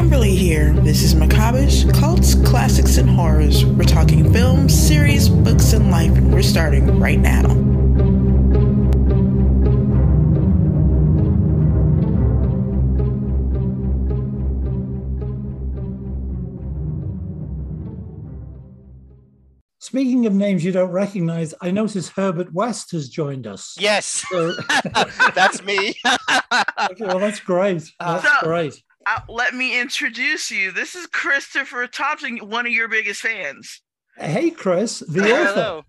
Kimberly here. This is Macabish, Cults, Classics, and Horrors. We're talking films, series, books, and life, and we're starting right now. Speaking of names you don't recognize, I notice Herbert West has joined us. Yes, So- that's me. okay, well, that's great. Uh, That's So- great. Uh, let me introduce you. This is Christopher Thompson, one of your biggest fans. Hey, Chris, the Hello. author.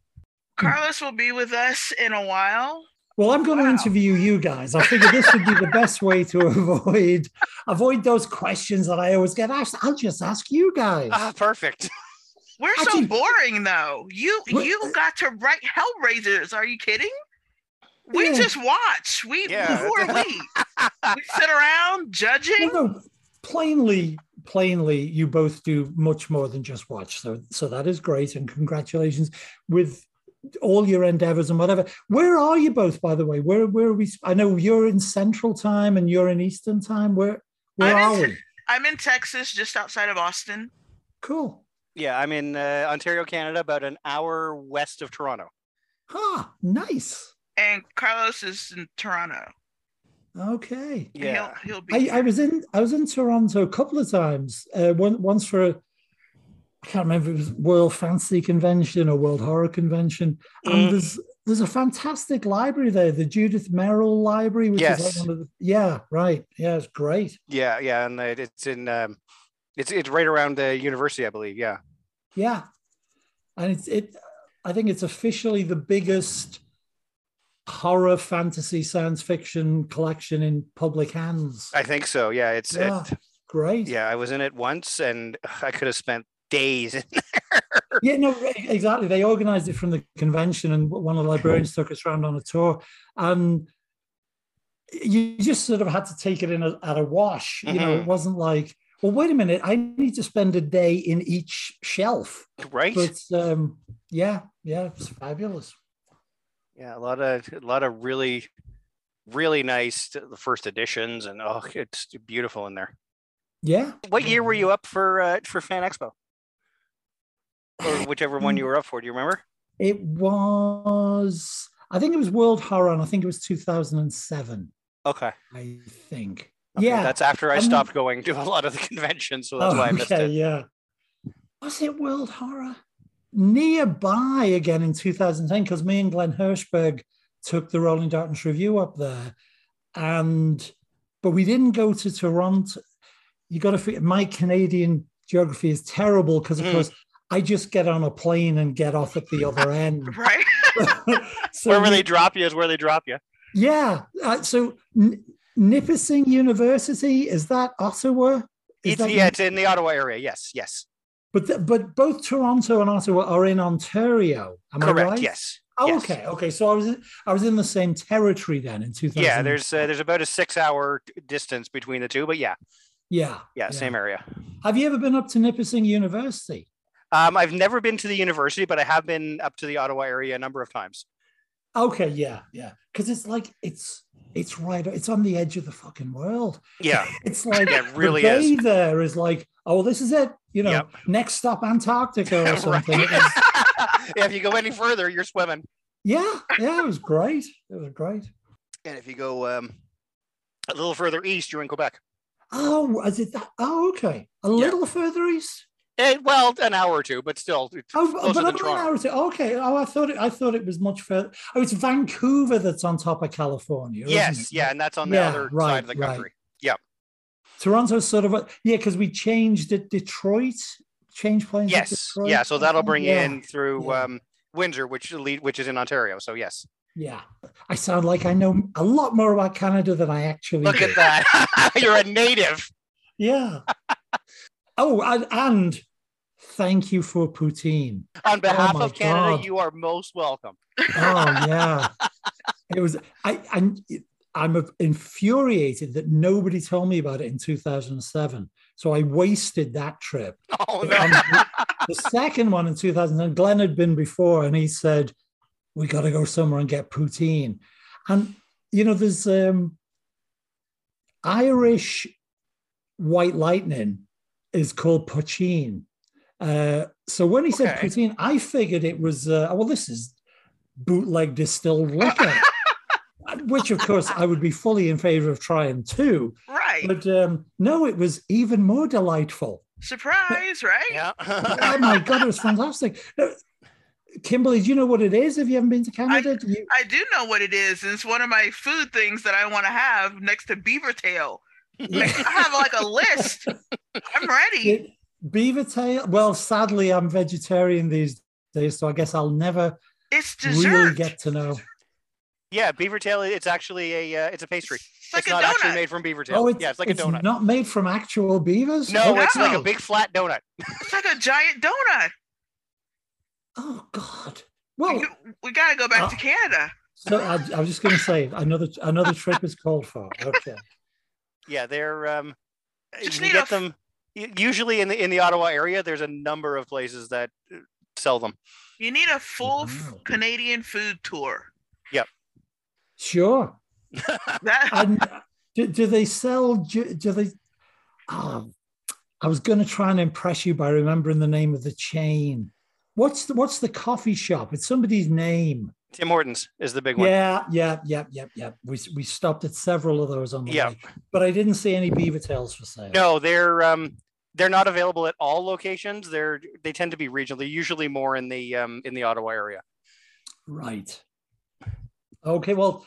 Carlos will be with us in a while. Well, I'm going to interview you guys. I figured this would be the best way to avoid avoid those questions that I always get asked. I'll just ask you guys. Ah, perfect. We're Actually- so boring, though. You you got to write Hellraisers. Are you kidding? We Yeah. just watch. We Yeah. who are we? we sit around judging. No, no, plainly, plainly, you both do much more than just watch. So, so that is great, and congratulations with all your endeavors and whatever. Where are you both, by the way? Where, where are we? I know you're in Central Time and you're in Eastern Time. Where, where I'm are in- we? I'm in Texas, just outside of Austin. Cool. Yeah, I'm in uh, Ontario, Canada, about an hour west of Toronto. Ah, nice. And Carlos is in Toronto. Okay. Yeah. He'll, he'll be I, I was in I was in Toronto a couple of times. Uh, one once for a, I can't remember if it was World Fantasy Convention or World Horror Convention. And Mm. there's there's a fantastic library there, the Judith Merril Library, which is Yes. like one of the yeah, right. Yeah, it's great. Yeah, yeah, and it- it's in um, it's it's right around the university, I believe. Yeah. Yeah. And it's it I think it's officially the biggest horror fantasy science fiction collection in public hands. I think so. Yeah, it's Yeah. it, Great. yeah. I was in it once, and I could have spent days. in Yeah, no, exactly. They organized it from the convention, and one of the librarians took us around on a tour, and you just sort of had to take it in a, at a wash. You know, it Mhm. wasn't like, well, wait a minute, I need to spend a day in each shelf. right. But um, yeah, yeah, it's fabulous. Yeah, a lot of a lot of really, really nice the first editions, and oh, it's beautiful in there. Yeah. What year were you up for uh, for Fan Expo? Or whichever one Mm. you were up for? Do you remember? It was, I think it was World Horror, and I think it was 2007. Okay. I think. okay, yeah. That's after I stopped going to a lot of the conventions, so that's Oh, why I missed okay, it. Yeah. Was it World Horror? Nearby again in 2010, because me and Glen Hirshberg took the Rolling Darkness Revue up there. And, but we didn't go to Toronto. You got to figure, my Canadian geography is terrible because, of Mm. course, I just get on a plane and get off at the other end. right. so Wherever they drop you is where they drop you. yeah. Uh, so N- Nipissing University, is that Ottawa? Is It's, that yeah, it's in the Ottawa area. Yes, yes. But th- but both Toronto and Ottawa are in Ontario. Am I Correct. right? Yes. Oh, yes. okay. Okay. So I was in, I was in the same territory then in 2000. Yeah, there's uh, there's about a six hour distance between the two, but yeah, yeah, yeah, same area. Have you ever been up to Nipissing University? Um, I've never been to the university, but I have been up to the Ottawa area a number of times. Okay. Yeah. Yeah. Because it's like it's it's right. It's on the edge of the fucking world. Yeah, It's like Yeah, it really the bay is. there is like oh this is it. You know, Yep. next stop Antarctica or something. Yeah, if you go any further, you're swimming. yeah. Yeah. It was great. It was great. And if you go um, a little further east, you're in Quebec. Oh, is it that? Oh, okay. A little further east. Eh, well, an hour or two, but still Oh, but only an hour or two. Okay. Oh, I thought it. I thought it was much further. Oh, it's Vancouver that's on top of California. Yes, yeah, and that's on the Yeah, other right, side of the country. right. country. Toronto's sort of a yeah, because we changed it. Detroit change planes. Yes, yeah. So that'll bring Yeah, in through yeah. um, Windsor, which lead, which is in Ontario. So yes, Yeah, I sound like I know a lot more about Canada than I actually. look do. at that. you're a native. Yeah. oh, and, and thank you for poutine. On behalf Oh of Canada, God. you are most welcome. Oh yeah, it was. I and I'm infuriated that nobody told me about it in 2007. So I wasted that trip. Oh Um, no. the second one in 2010, Glen had been before, and he said, "We got to go somewhere and get poutine." And you know, there's um, Irish White Lightning is called poteen. Uh, so when he said poutine, I figured it was uh, well, this is bootleg distilled liquor, which of course I would be fully in favor of trying too. Right. But um, no, it was even more delightful. Surprise, right? Yeah. oh my god, it was fantastic. Kimberly, do you know what it is? If you haven't been to Canada, do you, I do know what it is. It's one of my food things that I want to have next to beaver tail. I have like a list. I'm ready. it- beaver tail. Well, sadly, I'm vegetarian these days, so I guess I'll never It's really get to know. yeah, beaver tail. It's actually a uh, it's a pastry. it's like it's a not actually made from beaver tail. Oh, it's, yeah, it's like a donut. not made from actual beavers. No, Oh, it's like a big flat donut. It's like a giant donut. oh God. Well, You- we gotta go back Uh, to Canada. so I, I was just going to say another another trip is called for. Okay. Yeah, they're um, Just you need can a get them u- usually in the in the Ottawa area. There's a number of places that uh, sell them. You need a full f- Wow. Canadian food tour. Yep. Sure. And do, do they sell? Do, do they? Oh, I was going to try and impress you by remembering the name of the chain. What's the What's the coffee shop? It's somebody's name. Tim Hortons is the big one. Yeah, yeah, yeah, yeah, yeah. We we stopped at several of those on the Yeah. way, but I didn't see any beaver tails for sale. No, they're um, they're not available at all locations. They're they tend to be regional. They're usually more in the um, in the Ottawa area. Right. Okay. Well,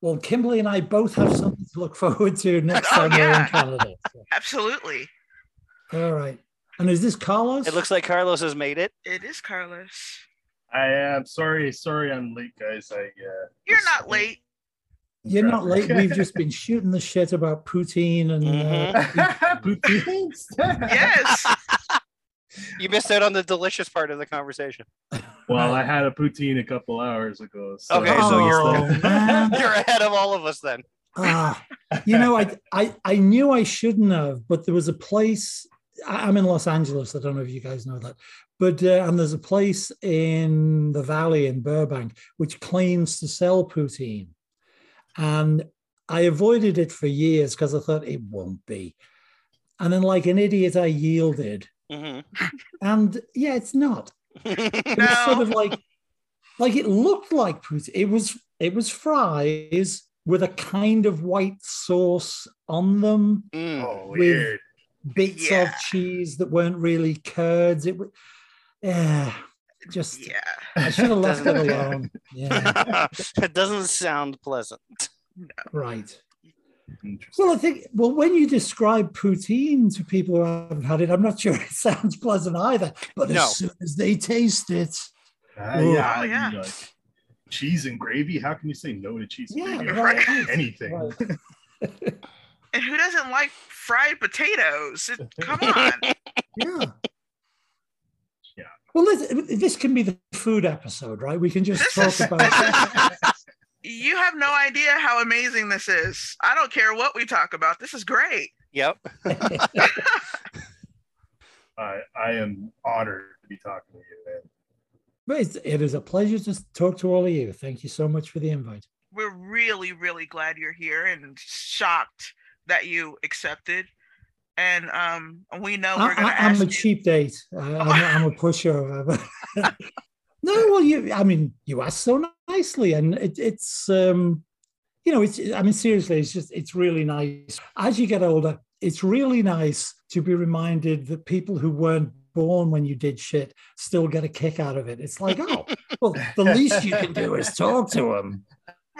well, Kimberly and I both have something to look forward to next Oh, time we're in Canada. So, absolutely. all right. And is this Carlos? It looks like Carlos has made it. It is Carlos. I am sorry, sorry, I'm late, guys. I uh, You're not in late. You're not late. We've just been shooting the shit about poutine and uh, Poutines. Yes. You missed out on the delicious part of the conversation. well, I had a poutine a couple hours ago. So Okay, so you're- Oh, man. You're ahead of all of us then. Ah, you know, I, I I knew I shouldn't have, but there was a place. I- I'm in Los Angeles. I don't know if you guys know that, but uh, and there's a place in the valley in Burbank which claims to sell poutine, and I avoided it for years because I thought it won't be, and then like an idiot, I yielded, hmm and yeah, it's not. It was sort of like like it looked like poutine. It was it was fries with a kind of white sauce on them, Mm. oh, with- weird. Bits Yeah. of cheese that weren't really curds. It was yeah, just Yeah. I should have left it alone. Yeah, it doesn't sound pleasant. right. Well, I think well when you describe poutine to people who haven't had it, I'm not sure it sounds pleasant either. But No. as soon as they taste it, Ah, Ooh. yeah, Oh, yeah. like, cheese and gravy. How can you say no to cheese and yeah, gravy? right, Anything. right. And who doesn't like fried potatoes? It- come on. Yeah. Yeah. Well, this, this can be the food episode, right? We can just This talk is- about. You have no idea how amazing this is. I don't care what we talk about. This is great. Yep. I I am honored to be talking to you, man. It's, it is a pleasure to talk to all of you. Thank you so much for the invite. We're really, really glad you're here and shocked that you accepted. And um, we know we're gonna I, I'm a you. cheap date. I, I'm, I'm a pushover. no, well, you. I mean, you asked so nicely, and it, it's. um you know, it's. I mean, seriously, it's just. It's really nice. As you get older, it's really nice to be reminded that people who weren't born when you did shit still get a kick out of it. It's like, oh, well, the least you can do is talk to them.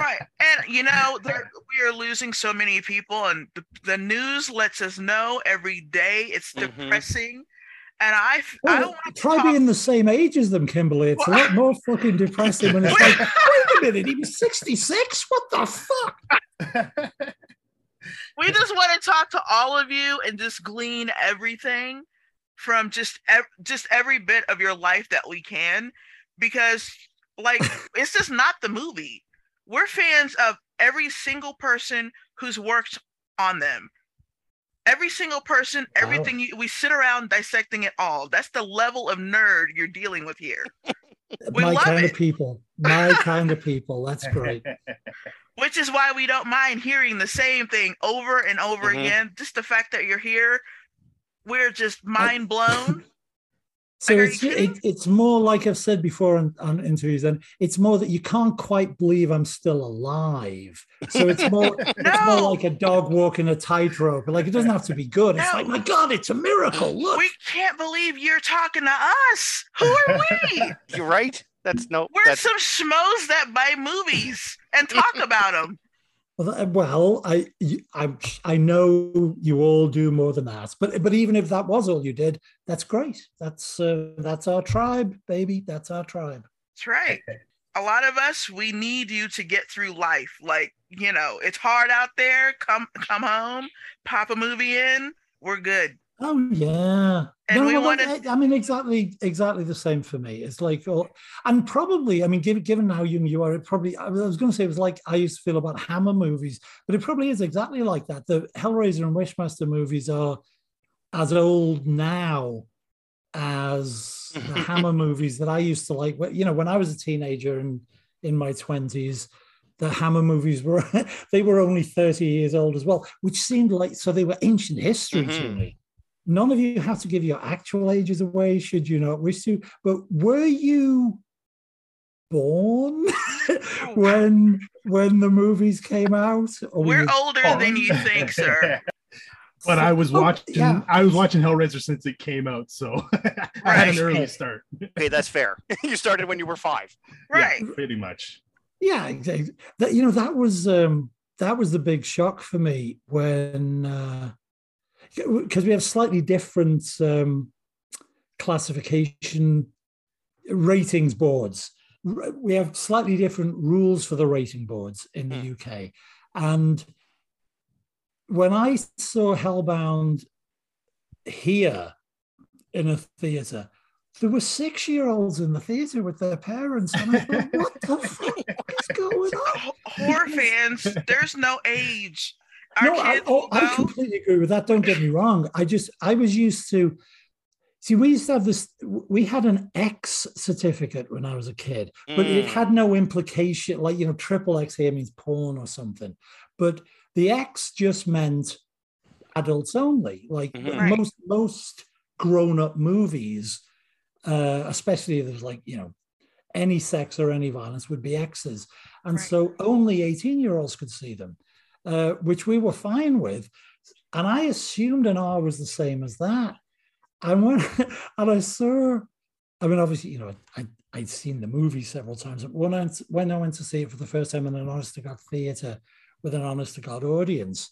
Right. And you know, we are losing so many people, and the, the news lets us know every day. It's Mhm. depressing. And I, f- I Well, want to try talk- being the same age as them, Kimberly. It's a lot more fucking depressing when it's like, wait a minute, he was 66? What the fuck? we just want to talk to all of you and just glean everything from just ev- just every bit of your life that we can because like it's just not the movie we're fans of every single person who's worked on them every single person everything you, we sit around dissecting it all that's the level of nerd you're dealing with here We My love kind it. of people. My kind of people. That's great. which is why we don't mind hearing the same thing over and over Mhm. again. Just the fact that you're here, we're just mind blown. So it's it, it's more like I've said before on, on interviews, and it's more that you can't quite believe I'm still alive. So it's more it's more like a dog walking a tightrope. Like it doesn't have to be good. It's No. like my God, it's a miracle. Look, we can't believe you're talking to us. Who are we? You're right. That's no. We're That's some schmoes that buy movies and talk about them. Well, I, I, I know you all do more than that, but but even if that was all you did, that's great. That's uh, that's our tribe, baby. That's our tribe. That's right. A lot of us, we need you to get through life. Like, you know, it's hard out there. Come come home, pop a movie in. We're good. Oh yeah, And we well, wanted- I mean, exactly, exactly the same for me. It's like, oh, and probably, I mean, given given how young you are, it probably. I was going to say it was like I used to feel about Hammer movies, but it probably is exactly like that. The Hellraiser and Wishmaster movies are as old now as the Hammer movies that I used to like. You know, when I was a teenager and in my twenties, the Hammer movies were they were only thirty years old as well, which seemed like so they were ancient history to Mhm. me. None of you have to give your actual ages away, should you not wish to. But were you born when when the movies came out? Or were We're you- older Oh. than you think, sir. but I was Oh, watching. yeah. I was watching Hellraiser since it came out, so I had an early start, okay. That's fair. you started when you were five. Right. pretty much. yeah exactly that you know that was um that was the big shock for me when uh because we have slightly different um classification ratings boards we have slightly different rules for the rating boards in the Hmm. uk and when i saw hellbound here in a theater there were six year olds in the theater with their parents and i thought what the fuck is going on Horror fans, there's no age. Our no, I, oh, I completely agree with that. Don't get me wrong. I just, I was used to, see, we used to have this, we had an X certificate when I was a kid, but it Mm. had no implication, like, you know, triple X here means porn or something. But the X just meant adults only. Like Mhm. Right. most, most grown up movies, uh, especially if there's like, you know, any sex or any violence would be X's. And Right. so only 18 year olds could see them, uh, which we were fine with. And I assumed an R was the same as that. And when and I saw, I mean, obviously, you know, I, I'd seen the movie several times. But when I, when I went to see it for the first time in an honest to God theater with an honest to God audience,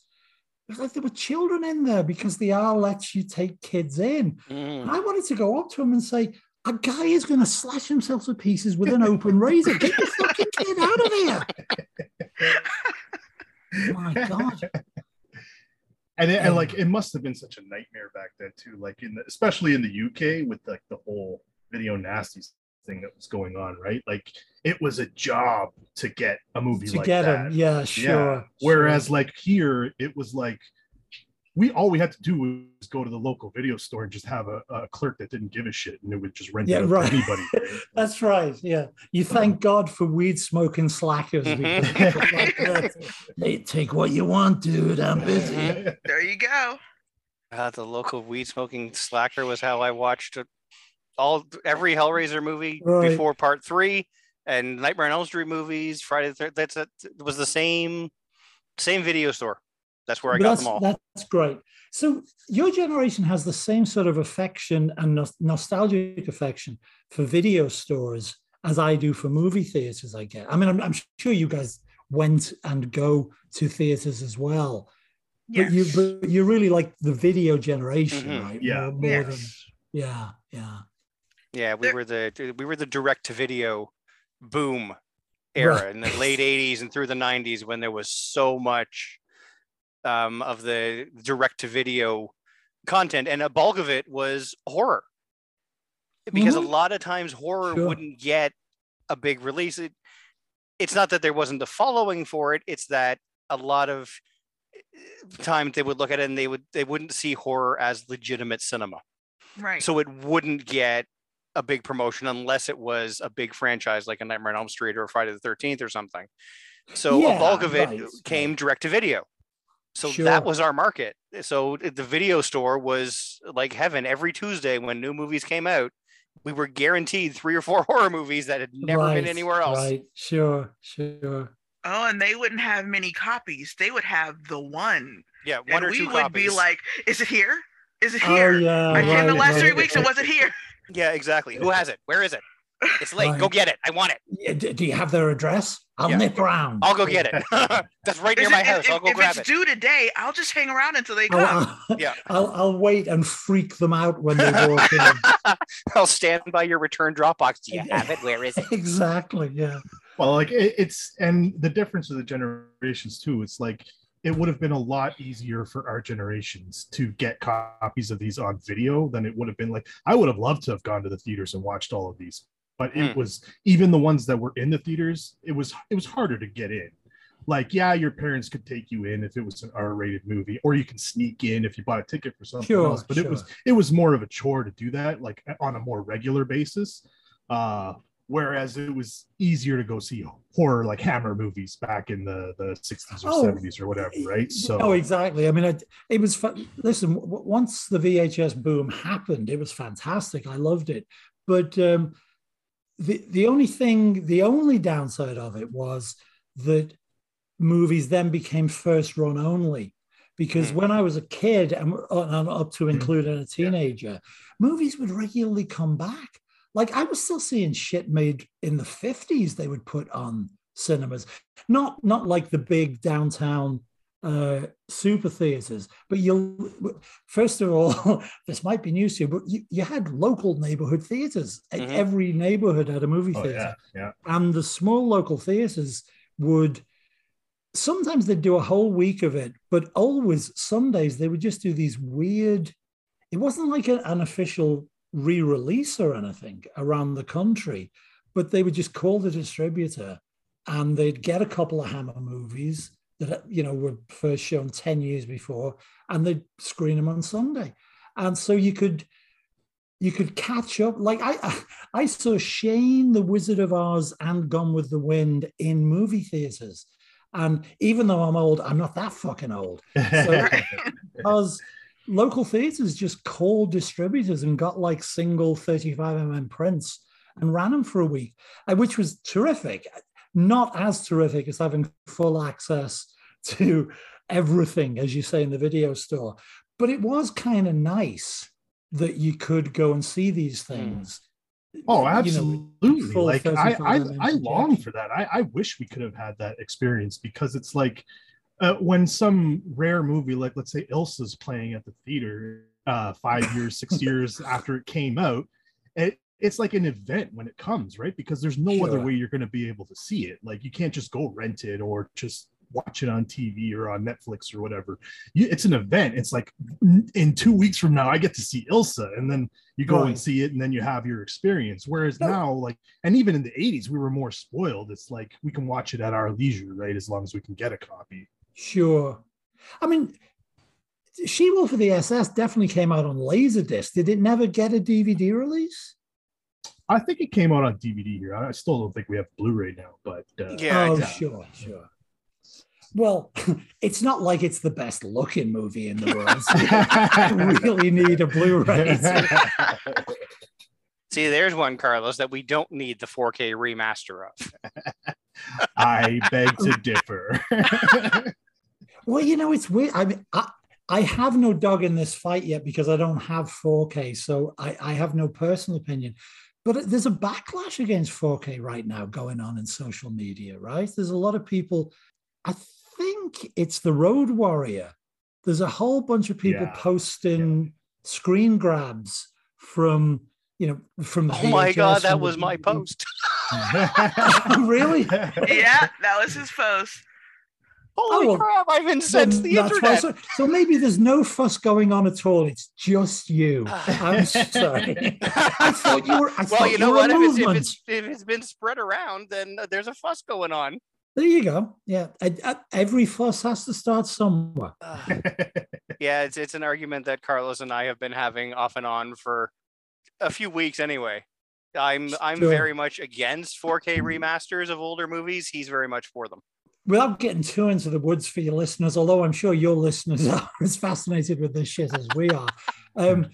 it was like there were children in there because the R lets you take kids in. Mm. And I wanted to go up to him and say, a guy is going to slash himself to pieces with an open razor. Get the fucking kid out of here. My God. And, it, and like it must have been such a nightmare back then too. Like in the, especially in the UK with like the whole video nasties thing that was going on, right? Like it was a job to get a movie To like get that. him. Yeah, sure. Whereas sure. like here, it was like we all we had to do was go to the local video store and just have a, a clerk that didn't give a shit and it would just rent Yeah, it out right. to anybody. right? That's right. Yeah. You thank God for weed smoking slackers. because Mhm. like Hey, take what you want, dude. I'm busy. There you go. Uh, the local weed smoking slacker was how I watched all every Hellraiser movie Right. before part three and Nightmare on Elm Street movies. Friday the third. That's it. It was the same same video store. That's where I But got that's, them all. that's great. So your generation has the same sort of affection and nos- nostalgic affection for video stores as I do for movie theaters. I get. I mean, I'm, I'm sure you guys went and go to theaters as well. Yes. But you, but you're really like the video generation, Mhm. right? Yeah. More, more than yes. yeah, yeah. Yeah, we There- were the we were the direct to video boom era Right. in the late 80s and through the 90s when there was so much um, of the direct to video content and a bulk of it was horror because Mhm. a lot of times horror Sure. wouldn't get a big release it, it's not that there wasn't a following for it it's that a lot of eh, times they would look at it and they would they wouldn't see horror as legitimate cinema Right. so it wouldn't get a big promotion unless it was a big franchise like a Nightmare on Elm Street or Friday the Thirteenth or something. So Yeah, a bulk of it right. came direct to video. So Sure. that was our market. So the video store was like heaven every Tuesday when new movies came out. We were guaranteed three or four horror movies that had never been anywhere else. Right, sure, sure. Oh, and they wouldn't have many copies. They would have the one. Yeah, one and or we two would copies. be like, is it here? Is it Oh here? yeah, I came the right, last three weeks and wasn't here? yeah, exactly. Who has it? Where is it? It's late. Go get it. I want it. Yeah, Do you have their address? I'll Yeah. nip round. I'll go get it. That's right near Is my house. if, I'll go if grab it's it. due today, I'll just hang around until they I'll, come. I'll- Yeah. I'll, I'll wait and freak them out when they walk in. I'll stand by your return Dropbox. Do you have it? Where is it? exactly. Yeah. Well, like it, it's and the difference of the generations too. It's like it would have been a lot easier for our generations to get copies of these on video than it would have been like I would have loved to have gone to the theaters and watched all of these, but it Hmm. was even the ones that were in the theaters. It was it was harder to get in. Like, yeah, your parents could take you in if it was an R-rated movie, or you can sneak in if you bought a ticket for something Sure, else. But it was it was more of a chore to do that, like on a more regular basis. Uh, whereas it was easier to go see horror like Hammer movies back in the the 60s or Oh, 70s or whatever, right? So Oh, exactly. I mean, it, it was fun. Listen, w- w- once the VHS boom happened, it was fantastic. I loved it. But um, the the only thing, the only downside of it was that movies then became first run only. Because Mm. when I was a kid and and up to Mhm. including a teenager, movies would regularly come back. Like I was still seeing shit made in the 50s they would put on cinemas. Not not like the big downtown uh, super theaters. But you'll, first of all, this might be news to you, but you, you had local neighborhood theaters. Mhm. Every neighborhood had a movie oh, theater. yeah, yeah. And the small local theaters would, sometimes they'd do a whole week of it, but always Sundays, they would just do these weird, it wasn't like a- an official re release or anything around the country, but they would just call the distributor and they'd get a couple of Hammer movies that you know were first shown 10 years before and they'd screen them on Sunday. And so you could you could catch up. Like I I saw Shane, the Wizard of Oz, and Gone with the Wind in movie theaters. And even though I'm old, I'm not that fucking old So- because local theaters just called distributors and got like single 35mm prints and ran them for a week, uh, which was terrific. Not as terrific as having full access to everything, as you say in the video store, but it was kind of nice that you could go and see these things. Oh, you know, absolutely! like I, I, I long for that. I, I wish we could have had that experience because it's like uh, when some rare movie, like let's say Ilsa's playing at the theater, uh, five years, six years after it came out, it, it's like an event when it comes, right? Because there's no other way you're going to be able to see it. Like you can't just go rent it or just watch it on TV or on Netflix or whatever. You, it's an event. It's like in two weeks from now, I get to see Ilsa, and then you go and see it, and then you have your experience. Whereas No. now, like, and even in the '80s, we were more spoiled. It's like we can watch it at our leisure, right? As long as we can get a copy. Sure. I mean, She Wolf of the SS definitely came out on Laserdisc. Did it never get a DVD release? I think it came out on DVD here. I still don't think we have Blu-ray now, but uh, Yeah, oh, exactly. sure, sure. Well, it's not like it's the best looking movie in the world. So you really need a Blu-ray. See, there's one, Carlos, that we don't need the 4K remaster of. I beg to differ. Well, you know, it's weird. I mean, I, I have no dog in this fight yet because I don't have 4K, so I, I have no personal opinion. But there's a backlash against 4K right now going on in social media, right? There's a lot of people. I think it's the Road Warrior. There's a whole bunch of people Yeah. posting screen grabs from, you know, from the Oh my God, that was my post. Really? yeah, that was his post. Holy well, crap, I've incensed Then the that's why- internet. so, so maybe there's no fuss going on at all. It's just you. I'm sorry. I thought you were. I well, you know what? If it's, if, it's, if it's been spread around, then uh, there's a fuss going on. There you go. Yeah, I- I- every fuss has to start somewhere. yeah, it's it's an argument that Carlos and I have been having off and on for a few weeks anyway. I'm I'm Sure. very much against 4K remasters of older movies. He's very much for them. Without getting too into the woods for your listeners, although I'm sure your listeners are as fascinated with this shit as we are. Um,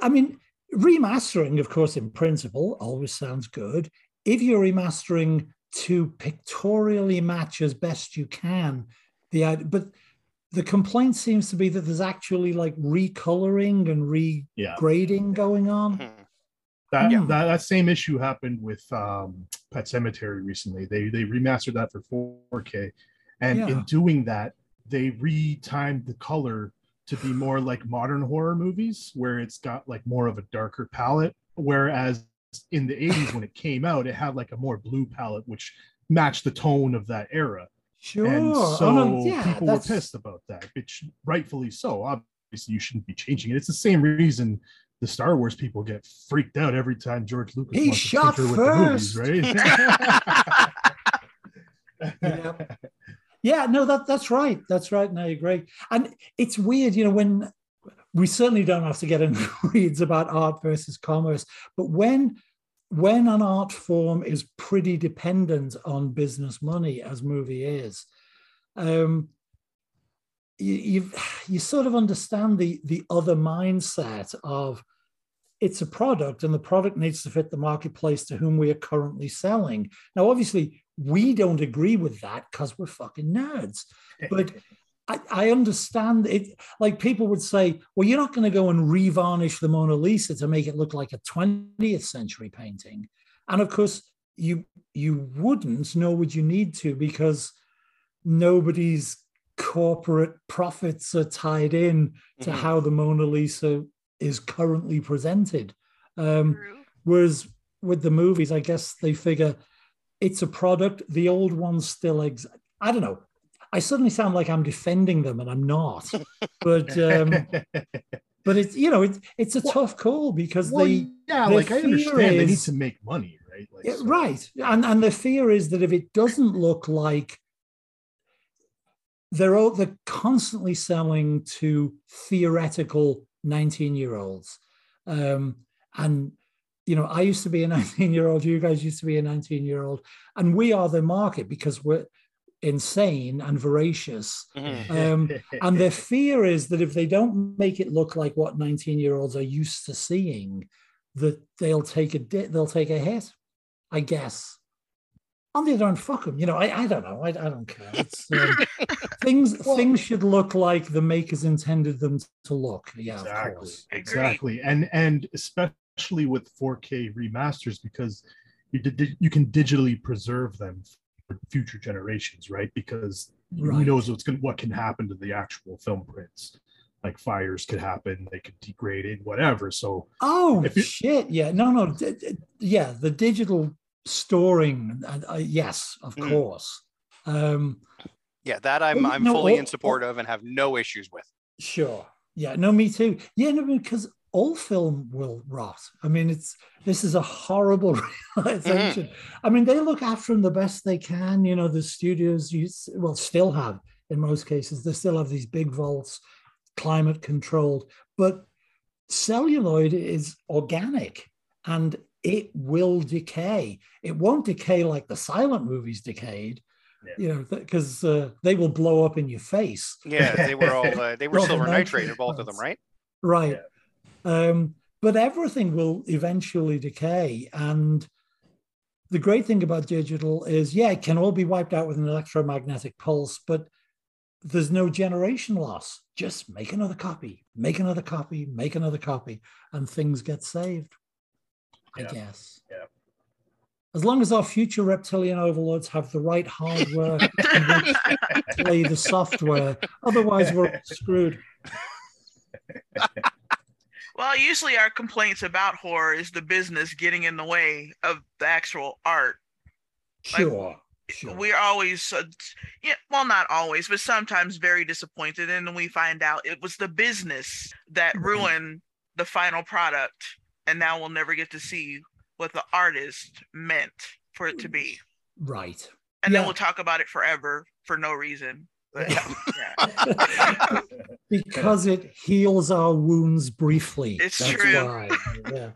I mean, remastering, of course, in principle, always sounds good. If you're remastering to pictorially match as best you can, the but the complaint seems to be that there's actually like recoloring and Yeah. regrading going on. That, Yeah. that that same issue happened with um, Pet Sematary recently. They they remastered that for 4K, and Yeah. in doing that, they retimed the color to be more like modern horror movies, where it's got like more of a darker palette. Whereas in the 80s, when it came out, it had like a more blue palette, which matched the tone of that era. Sure. And Oh, so no, yeah, people were pissed about that, which rightfully so. Obviously, you shouldn't be changing it. It's the same reason the Star Wars people get freaked out every time George Lucas He wants shot to tinker with the movies, right? Yeah. Yeah, no, that that's right. That's right. And I agree. And it's weird, you know, when we certainly don't have to get into weeds about art versus commerce, but when when an art form is pretty dependent on business money, as movie is, um, you you you sort of understand the the other mindset of it's a product and the product needs to fit the marketplace to whom we are currently selling. Now, obviously, we don't agree with that because we're fucking nerds. But I, I understand it. Like people would say, well, you're not going to go and revarnish the Mona Lisa to make it look like a 20th century painting. And of course, you you wouldn't, nor would you need to, because nobody's corporate profits are tied in to Mhm. how the Mona Lisa is currently presented. Um, Whereas with the movies, I guess they figure it's a product. The old ones still exist. I don't know. I suddenly sound like I'm defending them, and I'm not. But um, but it's you know it's it's a Well- tough call because well, they yeah, like I fear understand they need to make money, right? Like, yeah, so- right and and the fear is that if it doesn't look like they're all they're constantly selling to theoretical 19 year olds um and you know i used to be a 19 year old you guys used to be a 19 year old and we are the market because we're insane and voracious. Mhm. Um, and their fear is that if they don't make it look like what 19 year olds are used to seeing that they'll take a di- they'll take a hit i guess. On the other hand fuck them you know i, I don't know I, I don't care. Um, things Well- things should look like the makers intended them to look. Yeah exactly. course. Exactly. And and especially with 4k remasters because you did you can digitally preserve them for future generations right? Because who Right. knows what's going what can happen to the actual film prints. Like fires could happen they could degrade it whatever. So oh If you- shit. Yeah no no d- d- yeah the digital storing uh, uh, yes of Mm. course. Um Yeah, that I'm I'm no, fully in support of and have no issues with. Sure. Yeah. No, me too. Yeah. No, because all film will rot. I mean, it's this is a horrible mm-hmm. realization. I mean, they look after them the best they can. You know, the studios use well still have in most cases. They still have these big vaults, climate controlled, but celluloid is organic and it will decay. It won't decay like the silent movies decayed. Yeah. You know, because uh, they will blow up in your face. Yeah, they were all uh, they were silver nitrate nitrate, both of them, right? Right. Um, but everything will eventually decay. And the great thing about digital is, yeah, it can all be wiped out with an electromagnetic pulse, but there's no generation loss. Just make another copy, make another copy, make another copy, and things get saved. I guess. Yeah. As long as our future reptilian overlords have the right hardware to play the software, otherwise we're screwed. Well, usually our complaints about horror is the business getting in the way of the actual art. Sure. sure. We're always, uh, yeah, well, not always, but sometimes very disappointed, and then we find out it was the business that Right. ruined the final product, and now we'll never get to see what the artist meant for it to be. Right. And Yeah. then we'll talk about it forever for no reason. But, yeah. because it heals our wounds briefly. It's That's true. why. Yeah.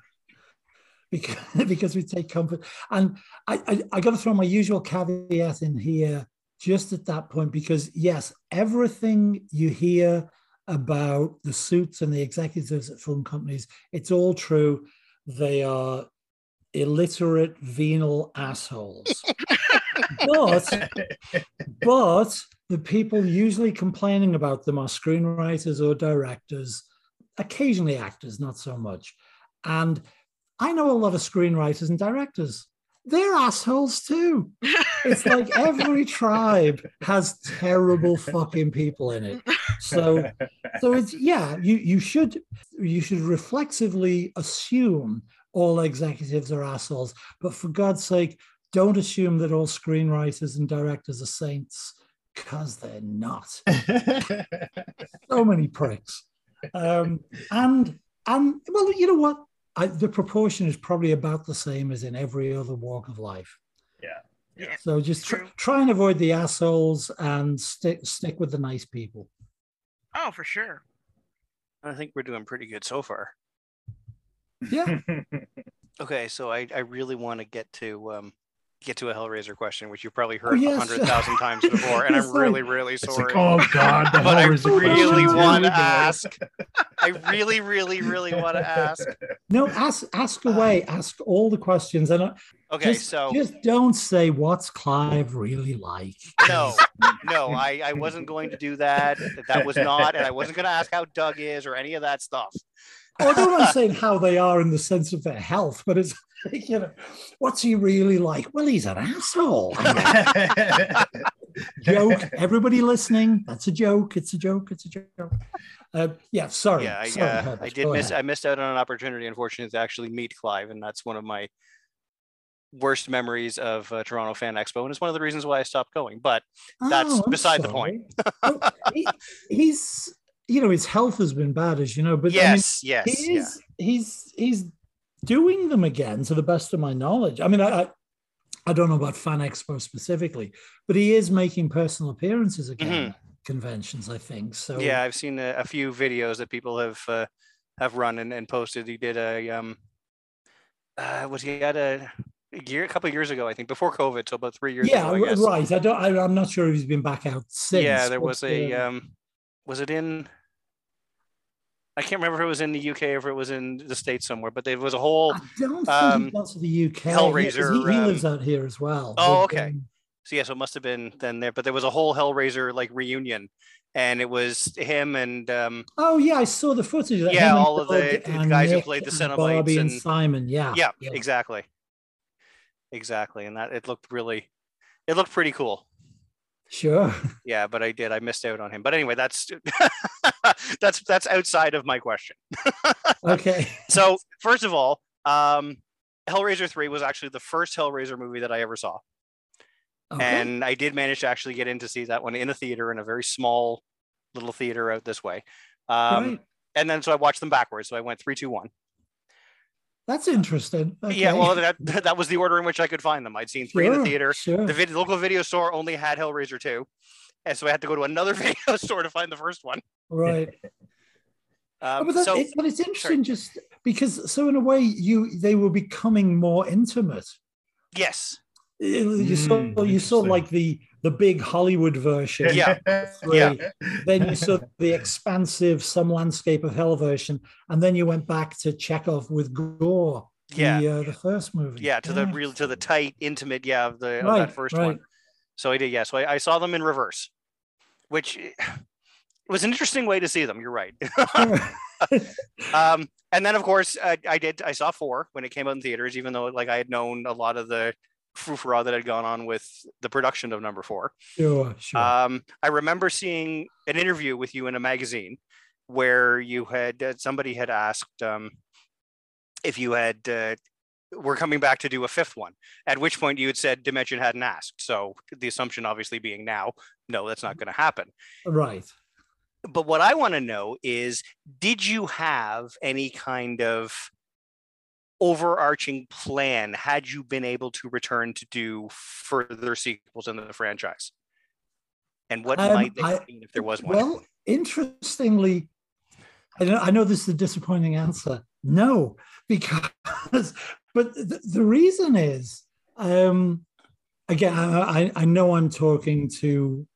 Because, because we take comfort. And I, I, I got to throw my usual caveat in here just at that point because yes, everything you hear about the suits and the executives at film companies, it's all true. They are illiterate venal assholes. but but the people usually complaining about them are screenwriters or directors, occasionally actors, not so much. And I know a lot of screenwriters and directors. They're assholes too. It's like every tribe has terrible fucking people in it. So so it's yeah, you you should you should reflexively assume all executives are assholes, but for God's sake, don't assume that all screenwriters and directors are saints because they're not. so many pricks. Um, and and well, you know what? I, the proportion is probably about the same as in every other walk of life. Yeah. Yeah. So just tr- try and avoid the assholes and stick stick with the nice people. Oh, for sure. I think we're doing pretty good so far. Yeah. Okay, so I, I really want to get to um get to a Hellraiser question, which you've probably heard Oh, yes. a hundred thousand times before, and I'm sorry. really, really sorry. like, oh god, the but I Hellraiser really want to ask. I really, really, really want to ask. No, ask ask away. Ask all the questions, and uh, Okay, just, so just don't say what's Clive really like. no, no, I, I wasn't going to do that. That was not, and I wasn't going to ask how Doug is or any of that stuff. Although I'm saying how they are in the sense of their health, but it's like, you know, what's he really like? Well, he's an asshole. joke. Everybody listening, that's a joke. It's a joke. It's a joke. Uh, yeah, sorry. Yeah, I, sorry, uh, I did go miss. ahead. I missed out on an opportunity, unfortunately, to actually meet Clive, and that's one of my worst memories of uh, Toronto Fan Expo, and it's one of the reasons why I stopped going. But that's Oh, beside the point. Oh, he- he's, you know, his health has been bad, as you know. But I mean, yes, yes, he yeah. he's he's doing them again to the best of my knowledge i mean i i, I don't know about fan expo specifically but he is making personal appearances again at conventions i think so Mm-hmm. Yeah, I've seen a, a few videos that people have uh, have run and, and posted. He did a um, uh, was he had a, year, a couple of years ago, I think, before COVID, so about three years yeah ago, I guess. right i don't I, i'm not sure if he's been back out since yeah, there but, was a uh, um, was it in? I can't remember if it was in the UK or if it was in the states somewhere, but there was a whole. i don't think um, to the uk Hellraiser, he, he um, lives out here as well Oh, okay. um, So yeah, so it must have been then there, but there was a whole Hellraiser like reunion, and it was him and um, oh yeah i saw the footage of Yeah, all of the- the guys who played the Cenobites Barbie and and- simon yeah yeah, exactly, exactly, and that it looked really, it looked pretty cool. Sure Yeah, but I did. I missed out on him. But anyway, that's that's that's outside of my question. okay So first of all, um, Hellraiser three was actually the first Hellraiser movie that I ever saw, okay. and I did manage to actually get in to see that one in a theater in a very small little theater out this way. Um, right. And then so I watched them backwards. So I went three, two, one. That's interesting. Yeah, well, that that was the order in which I could find them. I'd seen three in Sure, the theater. Sure. The vid- local video store only had Hellraiser two, and so I had to go to another video store to find the first one. right. Oh, Um, but, that, so it- but it's interesting just because so in a way you they were becoming more intimate. yes, You saw Mm, you saw like the the big Hollywood version. Yeah. Yeah. Then you saw the expansive some landscape of hell version, and then you went back to Chekhov with Gore. yeah, The, uh, the first movie. yeah. To the real, to the tight, intimate, yeah, of the of Right, that first right. one. So I did, yeah. So I, I saw them in reverse, which was an interesting way to see them. You're right. um, and then of course I, I did I saw four when it came out in theaters, even though like I had known a lot of the frou that had gone on with the production of number four. sure, sure. Um, I remember seeing an interview with you in a magazine where you had uh, somebody had asked um, if you had uh, were coming back to do a fifth one. At which point you had said Dimension hadn't asked. So the assumption obviously being now, no, that's not going to happen. right. But what I want to know is, did you have any kind of overarching plan had you been able to return to do further sequels in the franchise? And what Um, might they I- have been if there was one? Well, interestingly, I know, I know this is a disappointing answer. No, because, but the, the reason is, um, again, I, I know I'm talking to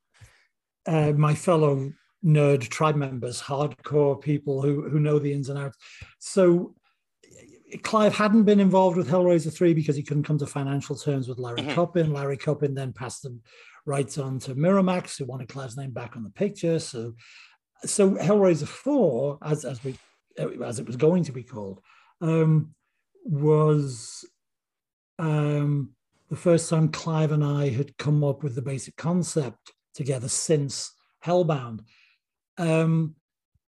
uh, my fellow nerd tribe members, hardcore people who who know the ins and outs. So Clive hadn't been involved with Hellraiser 3 because he couldn't come to financial terms with Larry mm Larry Kuppin then passed them rights on to Miramax, who wanted Clive's name back on the picture. So so Hellraiser 4, as as we as it was going to be called, um, was um, the first time Clive and I had come up with the basic concept together since Hellbound. Um,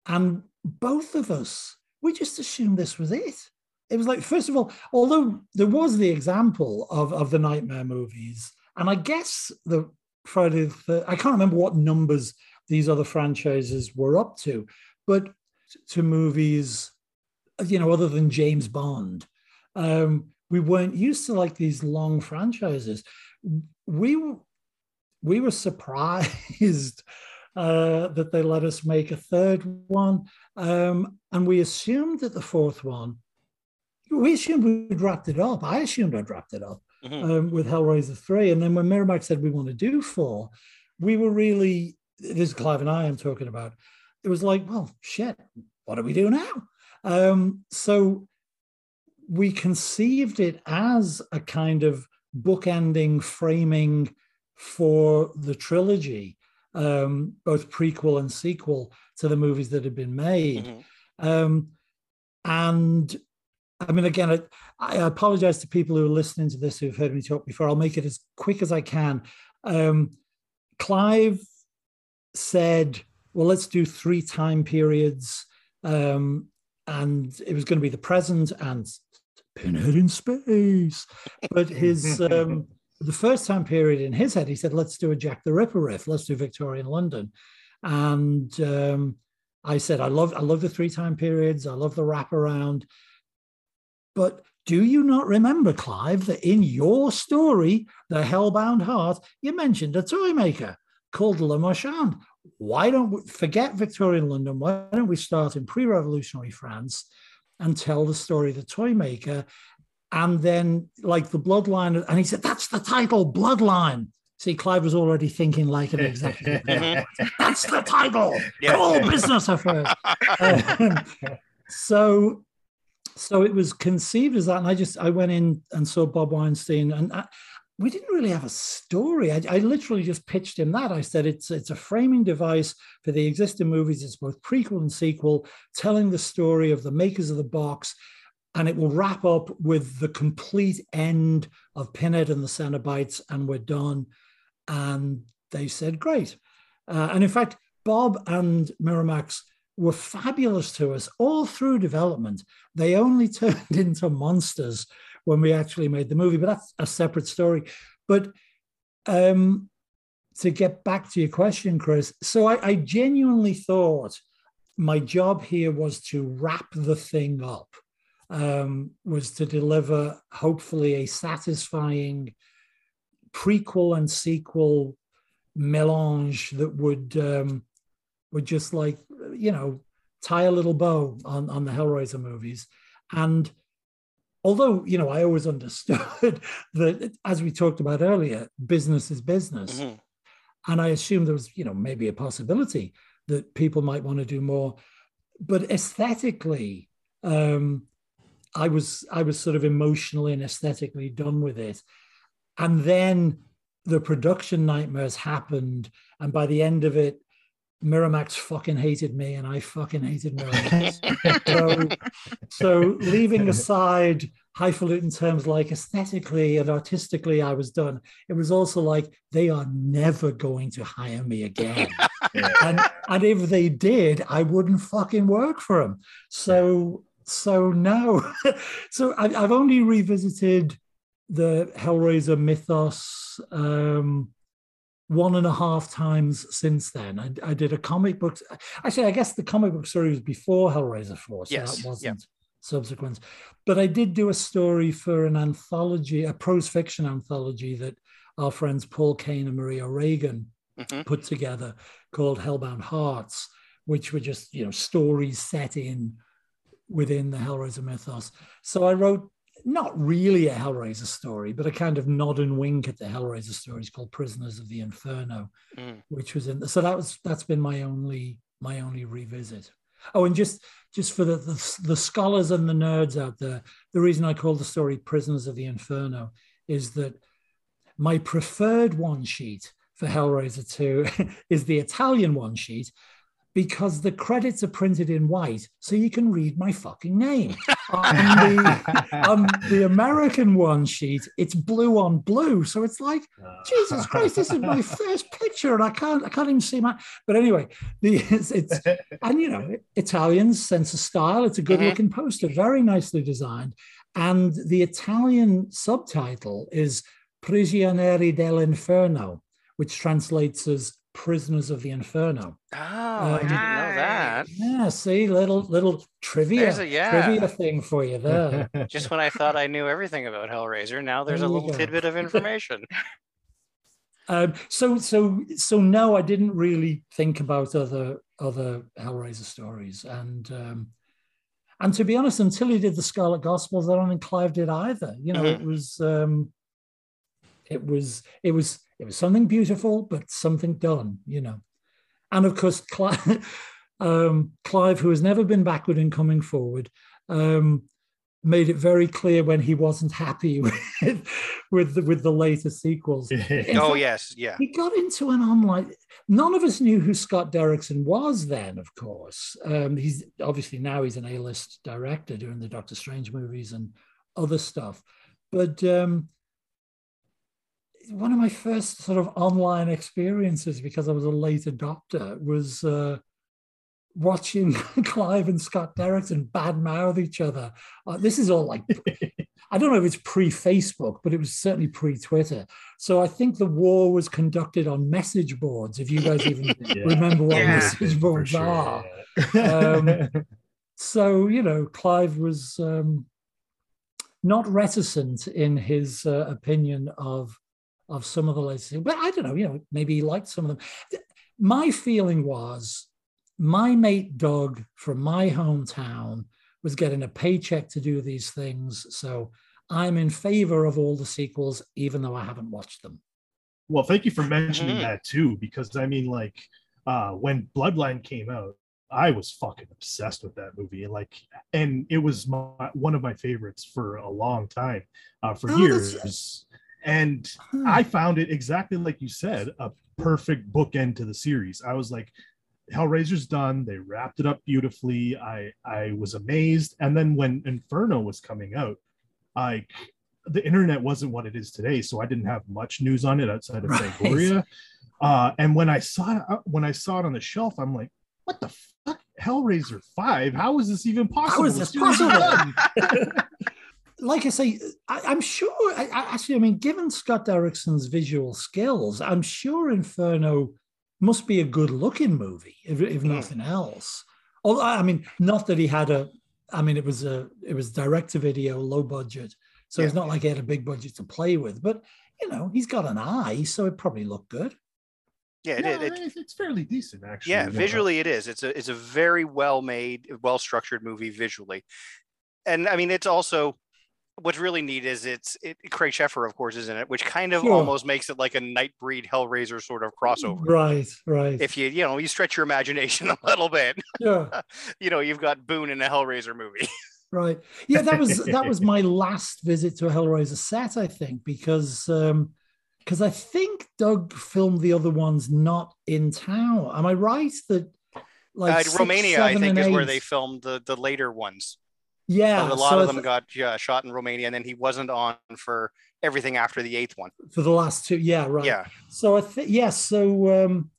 and both of us, we just assumed this was it. It was like, first of all, although there was the example of, of the Nightmare movies, and I guess the Friday, the, I can't remember what numbers these other franchises were up to, but to movies, you know, other than James Bond, um, we weren't used to like these long franchises. We we were surprised uh, that they let us make a third one, um, and we assumed that the fourth one. We assumed we'd wrapped it up. I assumed I'd wrapped it up mm-hmm. um, with Hellraiser three, and then when Miramax said we want to do four, we were really this is Clive and I am talking about. It was like, well, shit, what do we do now? Um, so we conceived it as a kind of bookending framing for the trilogy, um, both prequel and sequel to the movies that had been made. Mm-hmm. Um, and I mean, again, I, I, apologize to people who are listening to this who've heard me talk before. I'll make it as quick as I can. Um, Clive said, well, let's do three time periods. Um, and it was going to be the present and Pinhead in space. But his um, the first time period in his head, he said, "Let's do a Jack the Ripper riff. Let's do Victorian London." And um, I said, "I love I love the three time periods. I love the wraparound." But do you not remember, Clive, that in your story, The Hellbound Heart, you mentioned a toy maker called Le Marchand? Why don't we forget Victorian London? Why don't we start in pre revolutionary France and tell the story of the toy maker. And then, like the bloodline, and he said, That's the title, Bloodline. See, Clive was already thinking like an executive. That's the title. Yeah. All business affairs. um, so, so it was conceived as that, and I just I went in and saw Bob Weinstein, and I, we didn't really have a story. I, I, literally just pitched him that. I said it's it's a framing device for the existing movies. It's both prequel and sequel, telling the story of the makers of the box, and it will wrap up with the complete end of Pinhead and the Cenobites, and we're done. And they said, great. Uh, and in fact, Bob and Miramax were fabulous to us all through development. They only turned into monsters when we actually made the movie, but that's a separate story. But um, to get back to your question, Chris, so I, I genuinely thought my job here was to wrap the thing up, um, was to deliver hopefully a satisfying prequel and sequel melange that would um, would just like you know tie a little bow on on the Hellraiser movies. And although you know i always understood that as we talked about earlier business is business. Mm-hmm. and i assumed there was you know maybe a possibility that people might want to do more. But aesthetically um i was i was sort of emotionally and aesthetically done with it. And then the production nightmares happened. And by the end of it Miramax fucking hated me and I fucking hated Miramax. so, so leaving aside highfalutin terms like aesthetically and artistically, I was done. It was also like they are never going to hire me again. yeah. and, and if they did, I wouldn't fucking work for them. So so no. so I, I've only revisited the Hellraiser mythos. Um, one and a half times since then. I, I, did a comic book. Actually, I guess the comic book story was before Hellraiser 4, so yes. that wasn't yeah. subsequent. But I did do a story for an anthology, a prose fiction anthology that our friends Paul Kane and Marie O'Regan mm-hmm. put together called Hellbound Hearts, which were just, you know, stories set in within the Hellraiser mythos. So I wrote not really a Hellraiser story, but a kind of nod and wink at the Hellraiser stories called Prisoners of the Inferno, Mm. which was in. So that was that's been my only my only revisit. Oh, and just just for the, the the scholars and the nerds out there, the reason I call the story Prisoners of the Inferno is that my preferred one sheet for Hellraiser 2 is the Italian one sheet because the credits are printed in white so you can read my fucking name. on, the, on the American one sheet, it's blue on blue. So it's like, ah. Jesus Christ, this is my first picture and I can't I can't even see my but anyway, the it's, it's and you know, Italians sense of style. It's a good mm-hmm. looking poster, very nicely designed. And the Italian subtitle is Prigionieri dell'Inferno, which translates as Prisoners of the Inferno. Oh, I didn't know that. Yeah, see, little little trivia, a- yeah. trivia thing for you there. Just when I thought I knew everything about Hellraiser, now there's a There you little go. tidbit of information. Um, so so so no, I didn't really think about other other Hellraiser stories, and um, and to be honest, until he did the Scarlet Gospels, I don't think Clive did either. You know, it was um, it was it was it was something beautiful, but something done. You know, and of course Clive, um, Clive, who has never been backward in coming forward. Um, made it very clear when he wasn't happy with with the, with the later sequels. In oh fact, yes, yeah. he got into an online. None of us knew who Scott Derrickson was then, of course. Um, he's obviously now he's an A-list director doing the Doctor Strange movies and other stuff. But um, one of my first sort of online experiences, because I was a late adopter, was uh, watching Clive and Scott Derrickson badmouth each other. Uh, this is all like I don't know if it's pre-Facebook, but it was certainly pre-Twitter. So I think the war was conducted on message boards. If you guys even Yeah. remember what Yeah. message boards sure, are. yeah. Um, So you know, Clive was um, not reticent in his uh, opinion of of some of the latest. But I don't know. You know, maybe he liked some of them. My feeling was my mate Doug from my hometown was getting a paycheck to do these things. So I'm in favor of all the sequels, even though I haven't watched them. Well, thank you for mentioning Mhm. that too, because I mean, like, uh, when Bloodline came out, I was fucking obsessed with that movie. Like, and it was my, one of my favorites for a long time, uh, for Oh, years. And Hmm. I found it exactly like you said, a perfect bookend to the series. I was like, Hellraiser's done. They wrapped it up beautifully. I I was amazed. And then when Inferno was coming out, like the internet wasn't what it is today, so I didn't have much news on it outside of Right. Fangoria. Uh, and when I saw it, uh, when I saw it on the shelf, I'm like, "What the fuck, Hellraiser Five? How is this even possible?" is this As soon as it's possible? done. like I say, I, I'm sure. I, I, actually, I mean, given Scott Derrickson's visual skills, I'm sure Inferno must be a good-looking movie, if, if Mm. nothing else. Although, I mean, not that he had a. I mean, it was a. It was direct-to-video, low budget, so it's not like he had a big budget to play with. But you know, he's got an eye, so it probably looked good. Yeah, it, Yeah, it, it- it's- it's fairly decent actually. yeah you know. visually it is it's a it's a very well made well structured movie visually and i mean it's also what's really neat is it's it, craig sheffer of course is in it which kind of Sure. almost makes it like a nightbreed hellraiser sort of crossover Right, right. if you you know you stretch your imagination a little bit yeah. you know you've got boone in a hellraiser movie Right. Yeah, that was that was my last visit to a Hellraiser set, I think, because um because I think Doug filmed the other ones not in town. Am I right that like uh, six, romania i think is where they filmed the the later ones yeah a lot so of them got yeah, shot in romania and then he wasn't on for everything after the eighth one for the last two. Yeah, right. yeah So I think yes. so um,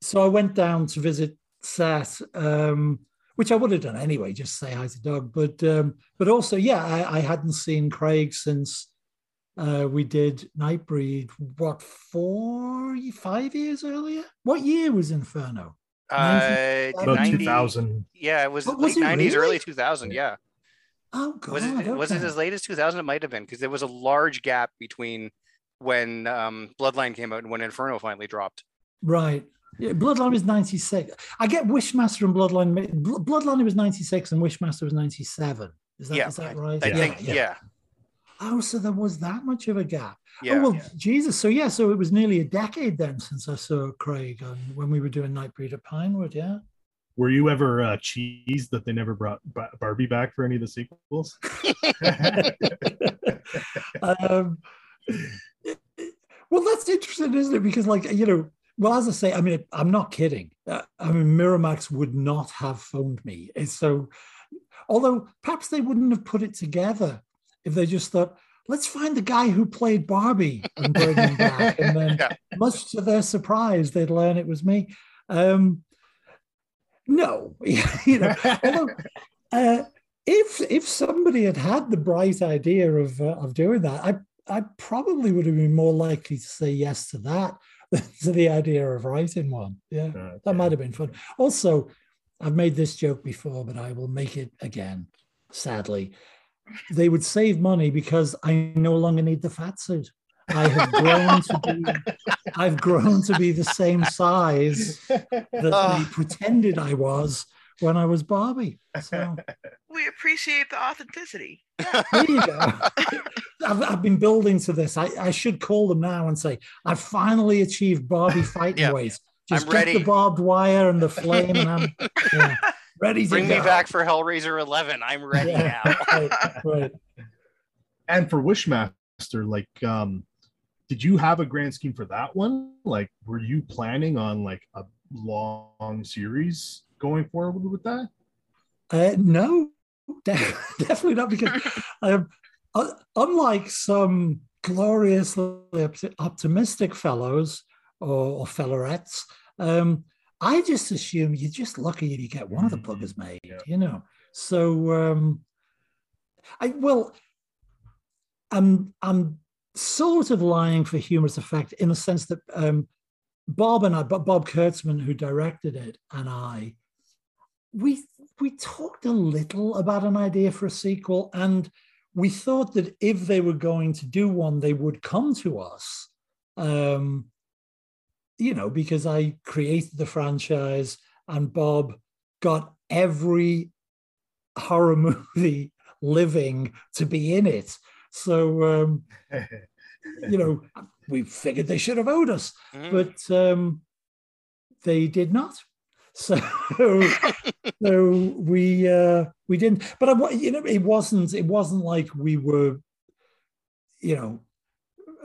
so I went down to visit set, um, which I would have done anyway, just say hi to Doug. But um, but also, yeah, I, I hadn't seen Craig since uh, we did Nightbreed. What four, five years earlier? What year was Inferno? Uh, about 90 two thousand. yeah it was Oh, was late it 90s early really? 2000 yeah Oh God, was it was it as late as 2000 it might have been because there was a large gap between when um bloodline came out and when inferno finally dropped Right. Yeah, Bloodline was 96. I get Wishmaster and Bloodline. ma- Bloodline was 96 and Wishmaster was 97. Is that, yeah, is that right? I Yeah, think yeah. Oh, so there was that much of a gap. Yeah. oh well, Jesus. So yeah, so it was nearly a decade then since I saw Craig on when we were doing Nightbreed at Pinewood. Yeah. Were you ever uh, cheesed that they never brought Barbie back for any of the sequels? um, well, that's interesting, isn't it? Because, like, you know, well, as I say, I mean, I'm not kidding. Uh, I mean, Miramax would not have phoned me. It's so, although perhaps they wouldn't have put it together if they just thought, let's find the guy who played Barbie and bring him back. And then, Yeah. much to their surprise, they'd learn it was me. Um, no, you know, although, uh, if if somebody had had the bright idea of uh, of doing that, I I probably would have been more likely to say yes to that than to the idea of writing one. Yeah, that might have been fun. Also, I've made this joke before, but I will make it again. Sadly, they would save money because I no longer need the fat suit. I have grown to be I've grown to be the same size that they Oh. pretended I was when I was Barbie. So We appreciate the authenticity. there you go. I've, I've been building to this. I, I should call them now and say, I've finally achieved Barbie fighting Yeah. ways. Just I'm get ready. the barbed wire and the flame, and I'm yeah, ready to Bring me go. back for Hellraiser 11. I'm ready Yeah. now. Right, right. and for Wishmaster, like, um, did you have a grand scheme for that one? Like, were you planning on like a long series going forward with that? Uh, no, de- definitely not because um, uh, unlike some gloriously opt- optimistic fellows or, or fellowettes, um, I just assume you're just lucky if you get one of the buggers made, Yeah. you know. So, um, I well, I'm I'm sort of lying for humorous effect in the sense that um, Bob and I, Bob Bob Kurtzman, who directed it, and I, we we talked a little about an idea for a sequel, and we thought that if they were going to do one, they would come to us. Um, you know, because I created the franchise and Bob got every horror movie living to be in it. So, um, you know, we figured they should have owed us Mm. but um, they did not. So, so we uh, we didn't. But I, you know, it wasn't it wasn't like we were, you know,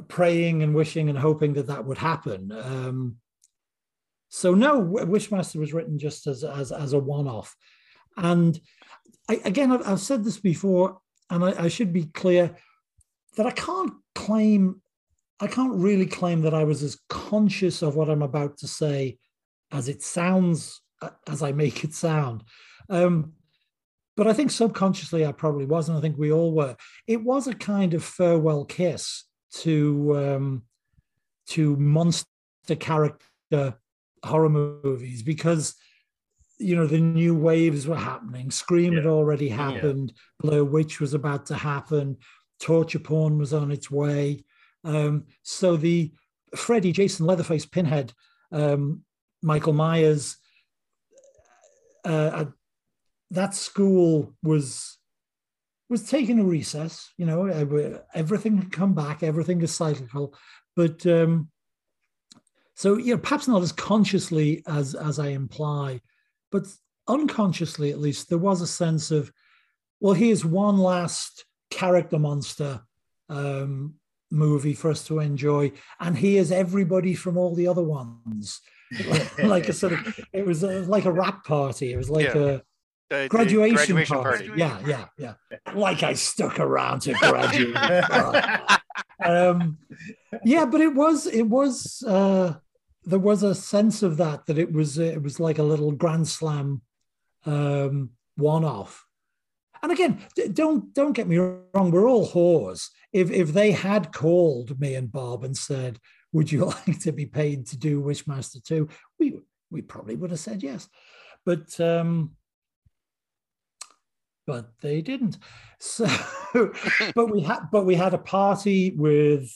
praying and wishing and hoping that that would happen. Um, so no, Wishmaster was written just as as as a one off, and I, again, I've, I've said this before, and I, I should be clear that I can't claim I can't really claim that I was as conscious of what I'm about to say as it sounds, uh, as I make it sound. Um, but I think subconsciously I probably was, and I think we all were. It was a kind of farewell kiss to um, to monster character horror movies because you know the new waves were happening. Scream had already happened. Blair Witch was about to happen. Torture porn was on its way. Um, so the Freddy, Jason Leatherface, Pinhead, um, Michael Myers, uh, uh, that school was was taking a recess. You know, uh, everything had come back, everything is cyclical, but um, so you know, perhaps not as consciously as as I imply, but unconsciously at least, there was a sense of, well, here's one last character monster um, movie for us to enjoy, and here's everybody from all the other ones. like a sort of, it was a, like a wrap party. It was like Yeah. a The- the graduation, graduation party. party. Yeah, yeah, yeah. Like I stuck around to graduate. um, yeah, but it was it was uh, there was a sense of that that it was it was like a little grand slam um, one off. And again, don't don't get me wrong, we're all whores. If if they had called me and Bob and said, "Would you like to be paid to do Wishmaster 2? We we probably would have said yes. But um but they didn't. So but we had but we had a party with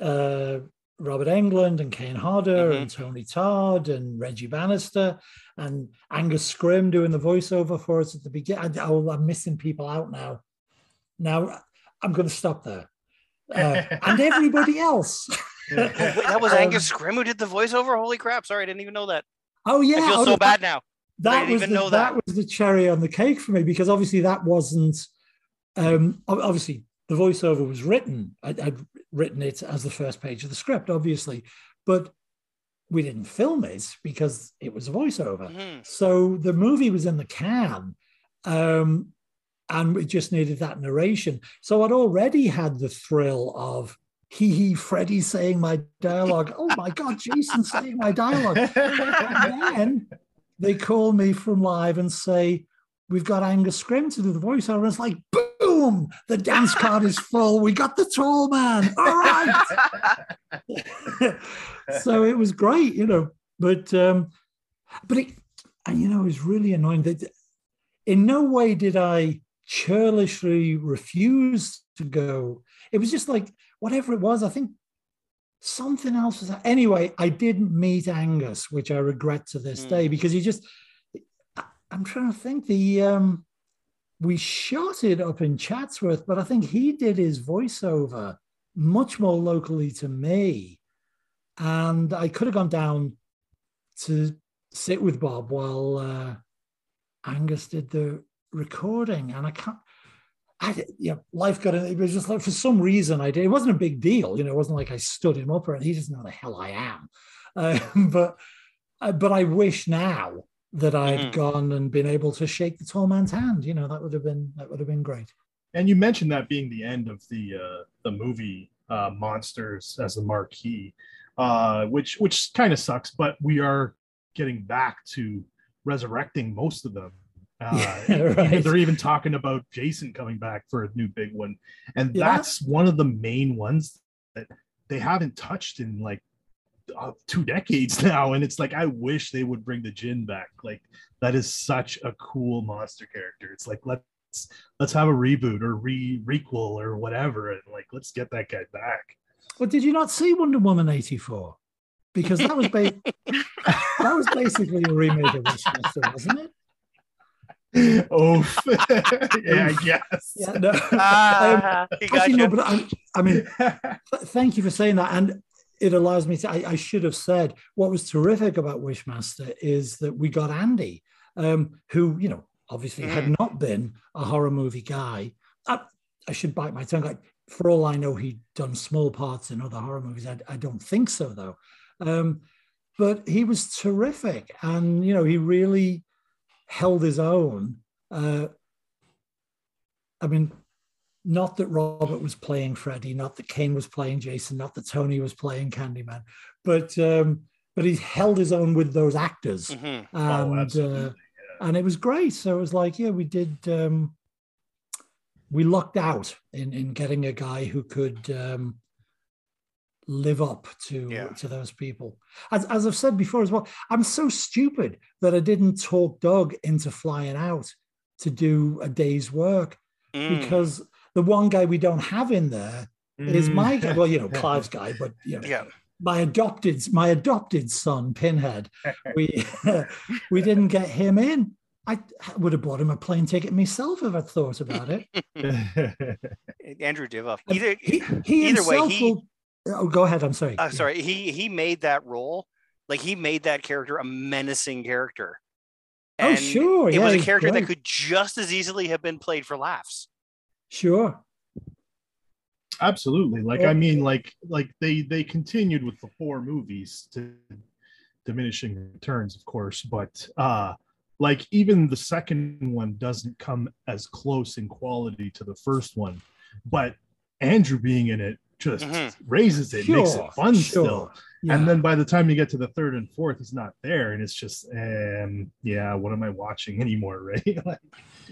uh Robert Englund and Kane Hodder Mhm. and Tony Todd and Reggie Bannister and Angus Scrimm doing the voiceover for us at the beginning. Oh, I'm missing people out now. Now I'm going to stop there. Uh, and everybody else. Wait, that was Um, Angus Scrimm who did the voiceover. Holy crap! Sorry, I didn't even know that. Oh yeah, I feel oh, so that- bad now. That was even the, that. that. was the cherry on the cake for me because obviously that wasn't. Um, obviously, the voiceover was written. I, I'd written it as the first page of the script, obviously, but we didn't film it because it was a voiceover. Mhm. So the movie was in the can, um, and we just needed that narration. So I'd already had the thrill of hee hee Freddy saying my dialogue. oh my God, Jason saying my dialogue. And then they call me from live and say, We've got Angus Scrimm to do the voiceover. It's like, boom, the dance card is full. We got the tall man. All right. so it was great, you know. But um, but it and you know, it was really annoying that in no way did I churlishly refuse to go. It was just like whatever it was, I think something else was that. anyway. I didn't meet Angus, which I regret to this Mm. day because he just I- I'm trying to think the um we shot it up in Chatsworth, but I think he did his voiceover much more locally to me. And I could have gone down to sit with Bob while uh, Angus did the recording. And I can't, I, yeah, life got in. It was just like for some reason I did. It wasn't a big deal, you know. It wasn't like I stood him up or he doesn't know who the hell I am. Um, but uh, but I wish now that I had Mhm. gone and been able to shake the tall man's hand. You know, that would have been that would have been great. And you mentioned that being the end of the uh, the movie uh, Monsters as a marquee, uh, which which kind of sucks. But we are getting back to resurrecting most of them. Uh, Yeah, right. They're even talking about Jason coming back for a new big one, and Yeah. that's one of the main ones that they haven't touched in like uh, two decades now. And it's like I wish they would bring the Djinn back. Like that is such a cool monster character. It's like let's let's have a reboot or re requel or whatever and like let's get that guy back Well, did you not see Wonder Woman eighty four? Because that was ba- that was basically a remake of Wishmaster, wasn't it? oh yeah i guess Yeah, no. Um, Ah, he actually, no, but I, I mean, th- thank you for saying that. And it allows me to, I, I should have said what was terrific about Wishmaster is that we got Andy, um, who, you know, obviously had not been a horror movie guy. I, I should bite my tongue. Like, for all I know, he'd done small parts in other horror movies. I, I don't think so, though. Um, but he was terrific. And, you know, he really held his own. Uh, I mean, not that Robert was playing Freddy, not that Kane was playing Jason, not that Tony was playing Candyman, but um, but he held his own with those actors, Mhm. oh and absolutely uh, and it was great. So it was like, yeah, we did. Um, we lucked out in in getting a guy who could um, live up to Yeah. to those people. As, as I've said before as well, I'm so stupid that I didn't talk Doug into flying out to do a day's work Mm. because the one guy we don't have in there is Mm. my guy. Well, you know, Clive's guy, but you know, yeah. my adopted my adopted son, Pinhead. We we didn't get him in. I would have bought him a plane ticket myself if I'd thought about it. Andrew Divoff. Either he, he either way, he- will- oh, go ahead. I'm sorry. uh, sorry, he he made that role like he made that character a menacing character. Oh, sure, It yeah, was a he's character that could just as easily have been played for laughs. Sure. absolutely like Yeah. i mean like like they they continued with the four movies to diminishing returns of course but uh like even the second one doesn't come as close in quality to the first one but andrew being in it just Mhm. raises it makes it fun sure. still Yeah. and then by the time you get to the third and fourth it's not there and it's just um yeah what am i watching anymore right like,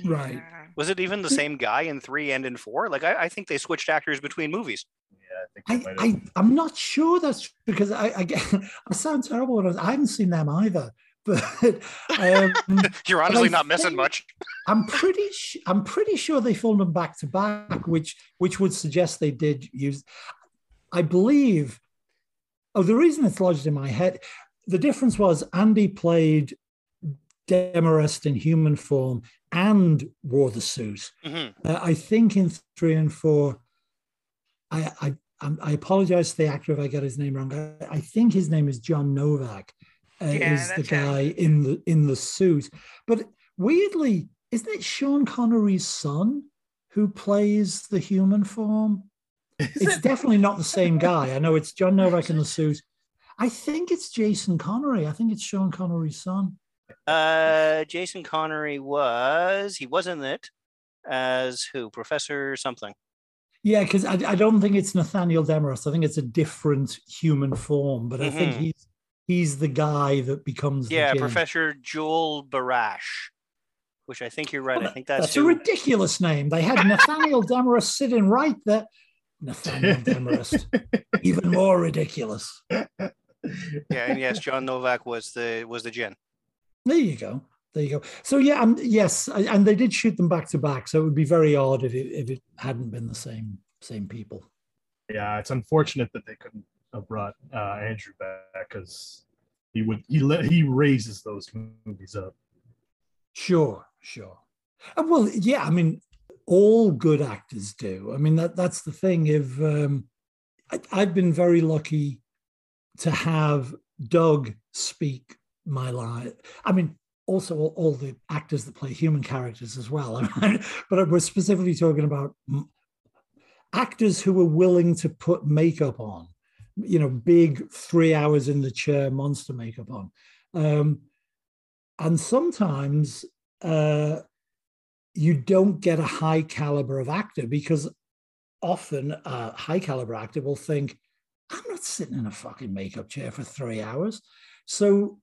Right. Yeah. Was it even the same guy in three and in four? Like I, I think they switched actors between movies. yeah i think they I, might have- I, I'm not sure that's because I, I get I sound terrible. when I was- I haven't seen them either, but um, You're honestly I not missing much. I'm pretty sh- I'm pretty sure they filmed them back to back, which which would suggest they did use. I believe Oh, the reason it's lodged in my head, the difference was Andy played Demarest in human form and wore the suit. Mm-hmm. Uh, I think in three and four, I I, I'm- apologize to the actor if I get his name wrong. I, I think his name is John Novak. Uh, Yeah, is the guy in the in the suit? But weirdly, isn't it Sean Connery's son who plays the human form? It's definitely not the same guy. I know it's John Novak in the suit. I think it's Jason Connery. I think it's Sean Connery's son. Uh, Jason Connery was he was in it as who Professor something. Yeah, because I, I don't think it's Nathaniel Demarest. I think it's a different human form, but I think Mhm. he's he's the guy that becomes the Yeah, Djinn. Professor Joel Barash, which I think you're right. I think that's, That's a ridiculous name. They had Nathaniel Demarest sitting right there. Nathaniel Demarest, even more ridiculous. yeah, and yes, John Novak was the was the Jin. There you go. There you go. So yeah, um, yes, and they did shoot them back to back. So it would be very odd if it, if it hadn't been the same same people. yeah, it's unfortunate that they couldn't have brought uh, Andrew back because he would he let he raises those movies up. Sure, sure. Uh, well, yeah, I mean, all good actors do. I mean, that that's the thing. If um, I, I've been very lucky to have Doug speak my line. I mean, also all, all the actors that play human characters as well. but we're specifically talking about actors who are willing to put makeup on. You know, big three hours in the chair monster makeup on. Um, and sometimes uh, you don't get a high caliber of actor because often a high caliber actor will think, I'm not sitting in a fucking makeup chair for three hours. So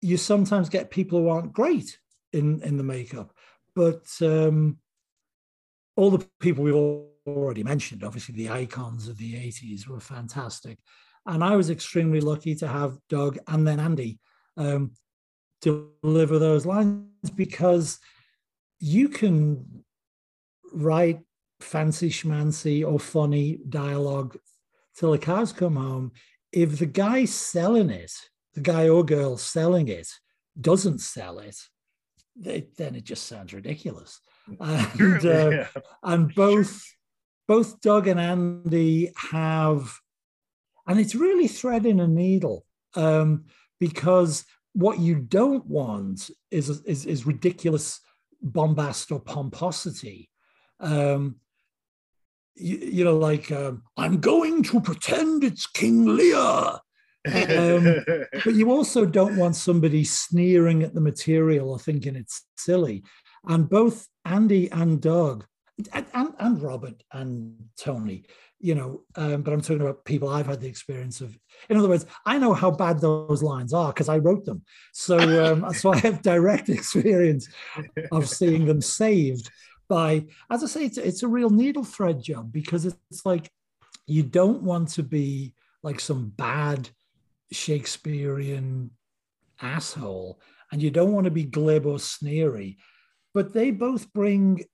you sometimes get people who aren't great in, in the makeup. But um, all the people we've already mentioned, obviously the icons of the 80s were fantastic. And I was extremely lucky to have Doug and then Andy um, deliver those lines because you can write fancy schmancy or funny dialogue till the cows come home. If the guy selling it, the guy or girl selling it, doesn't sell it, they, then it just sounds ridiculous. And, uh, Yeah. and both both Doug and Andy have, and it's really threading a needle um, because what you don't want is is, is ridiculous bombast or pomposity. Um, you, you know, like um, I'm going to pretend it's King Lear, Um, but you also don't want somebody sneering at the material or thinking it's silly. And both Andy and Doug, and, and, and Robert and Tony, you know, um, but I'm talking about people I've had the experience of. In other words, I know how bad those lines are because I wrote them. So, um, so I have direct experience of seeing them saved by, as I say, it's, it's a real needle thread job because it's like you don't want to be like some bad Shakespearean asshole, and you don't want to be glib or sneery, but they both bring,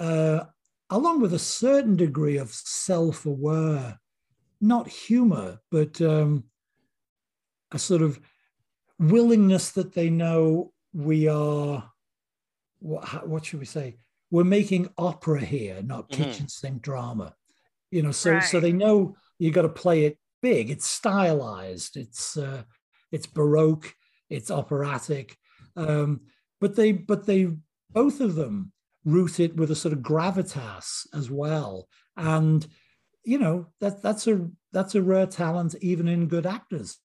uh, along with a certain degree of self aware, not humor, but um, a sort of willingness that they know we are, what, how- what should we say? We're making opera here, not Mhm. kitchen sink drama. You know, so so they know you got to play it big. It's stylized. It's uh, it's baroque. It's operatic. Um, but they but they both of them root it with a sort of gravitas as well. And you know that that's a that's a rare talent even in good actors.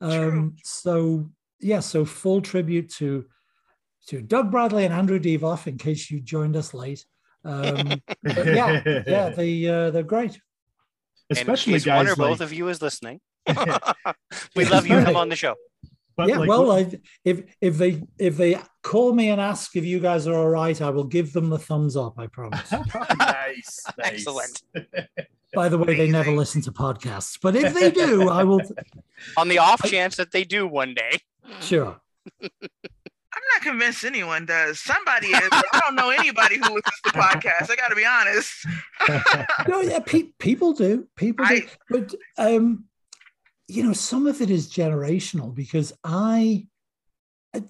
Um, so yeah, so full tribute to to Doug Bradley and Andrew Divoff in case you joined us late. Um, yeah, yeah, they uh, they're great. especially and in case one guys or both of you is listening. we love you and them on the show. But yeah, like well, what- I, if if they if they call me and ask if you guys are all right, I will give them the thumbs up. I promise. nice, nice. Excellent. By the way, they never listen to podcasts, but if they do, I will. On the off chance that they do one day. Sure. I'm not convinced anyone does. Somebody is. I don't know anybody who listens to podcasts. I got to be honest. No, yeah, pe- people do. People do. I- but um, you know, some of it is generational because I, uh,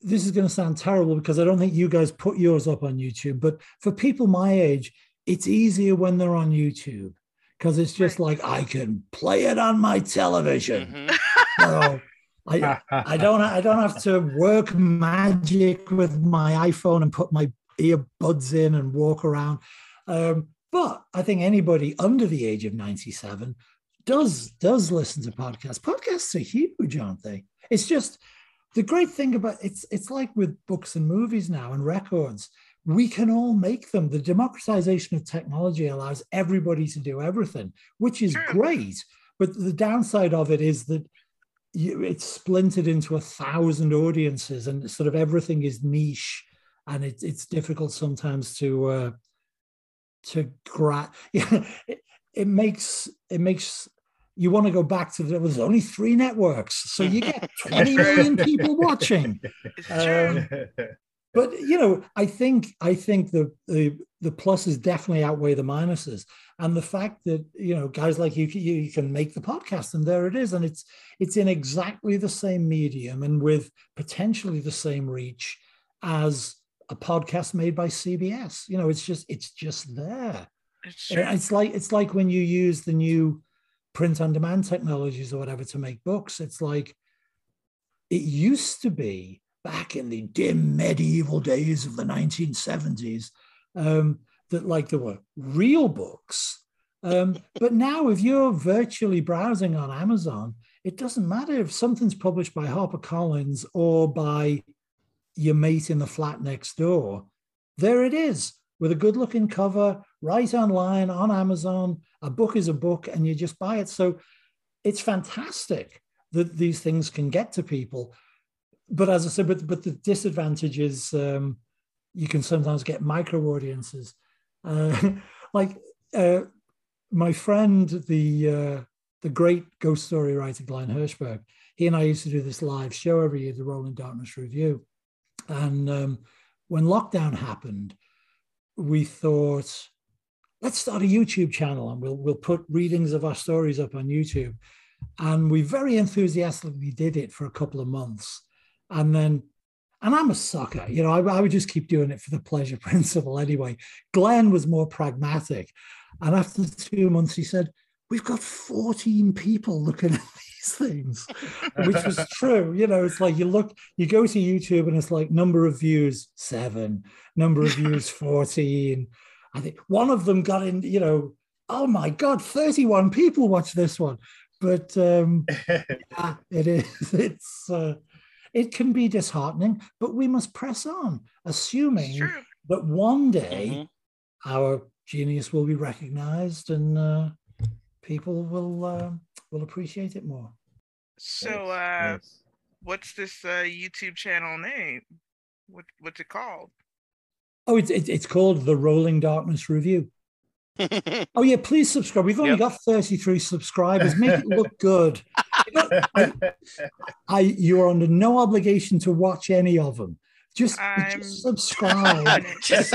this is going to sound terrible because I don't think you guys put yours up on YouTube, but for people my age, it's easier when they're on YouTube because it's just like I can play it on my television. Mhm. So I, I don't I don't have to work magic with my iPhone and put my earbuds in and walk around. Um, but I think anybody under the age of 97 does does listen to podcasts. Podcasts are huge, aren't they? It's just the great thing about it's it's like with books and movies now and records. We can all make them. The democratization of technology allows everybody to do everything, which is great. But the downside of it is that you, it's splintered into a thousand audiences, and sort of everything is niche, and it's it's difficult sometimes to uh, to grab. Yeah, it, it makes it makes you want to go back to the, there's only three networks, so you get 20 million people watching. Um, but you know, I think I think the the the pluses definitely outweigh the minuses, and the fact that you know guys like you you, you can make the podcast, and there it is, and it's it's in exactly the same medium and with potentially the same reach as a podcast made by CBS. You know, it's just it's just there. It's. It's like it's like when you use the new print on demand technologies or whatever to make books. It's like it used to be back in the dim medieval days of the 1970s um, that like there were real books. Um, but now, if you're virtually browsing on Amazon, it doesn't matter if something's published by HarperCollins or by your mate in the flat next door. There it is with a good looking cover, right online on Amazon. A book is a book, and you just buy it. So it's fantastic that these things can get to people. But as I said, but, but the disadvantage is um, you can sometimes get micro audiences. Uh, like uh, my friend, the uh, the great ghost story writer Glen Hirshberg, he and I used to do this live show every year, the Rolling Darkness Revue. And um, when lockdown happened, we thought, let's start a YouTube channel and we'll we'll put readings of our stories up on YouTube. And we very enthusiastically did it for a couple of months. And then, and I'm a sucker, you know, I, I would just keep doing it for the pleasure principle anyway. Glen was more pragmatic. And after two months, he said, We've got 14 people looking at these things, which was true. You know, it's like you look, you go to YouTube and it's like number of views, seven, number of views, 14. I think one of them got in, you know, oh my God, 31 people watch this one. But um, yeah, it is, it's, uh, it can be disheartening, but we must press on, assuming that one day Mhm. our genius will be recognized and uh, people will uh, will appreciate it more. So, uh, nice. what's this uh, YouTube channel name? What what's it called? Oh, it's it's it's called the Rolling Darkness Revue. Oh yeah, please subscribe. We've only Yep. got 33 subscribers. Make it look good. You know, I, I you are under no obligation to watch any of them. Just, just subscribe. just,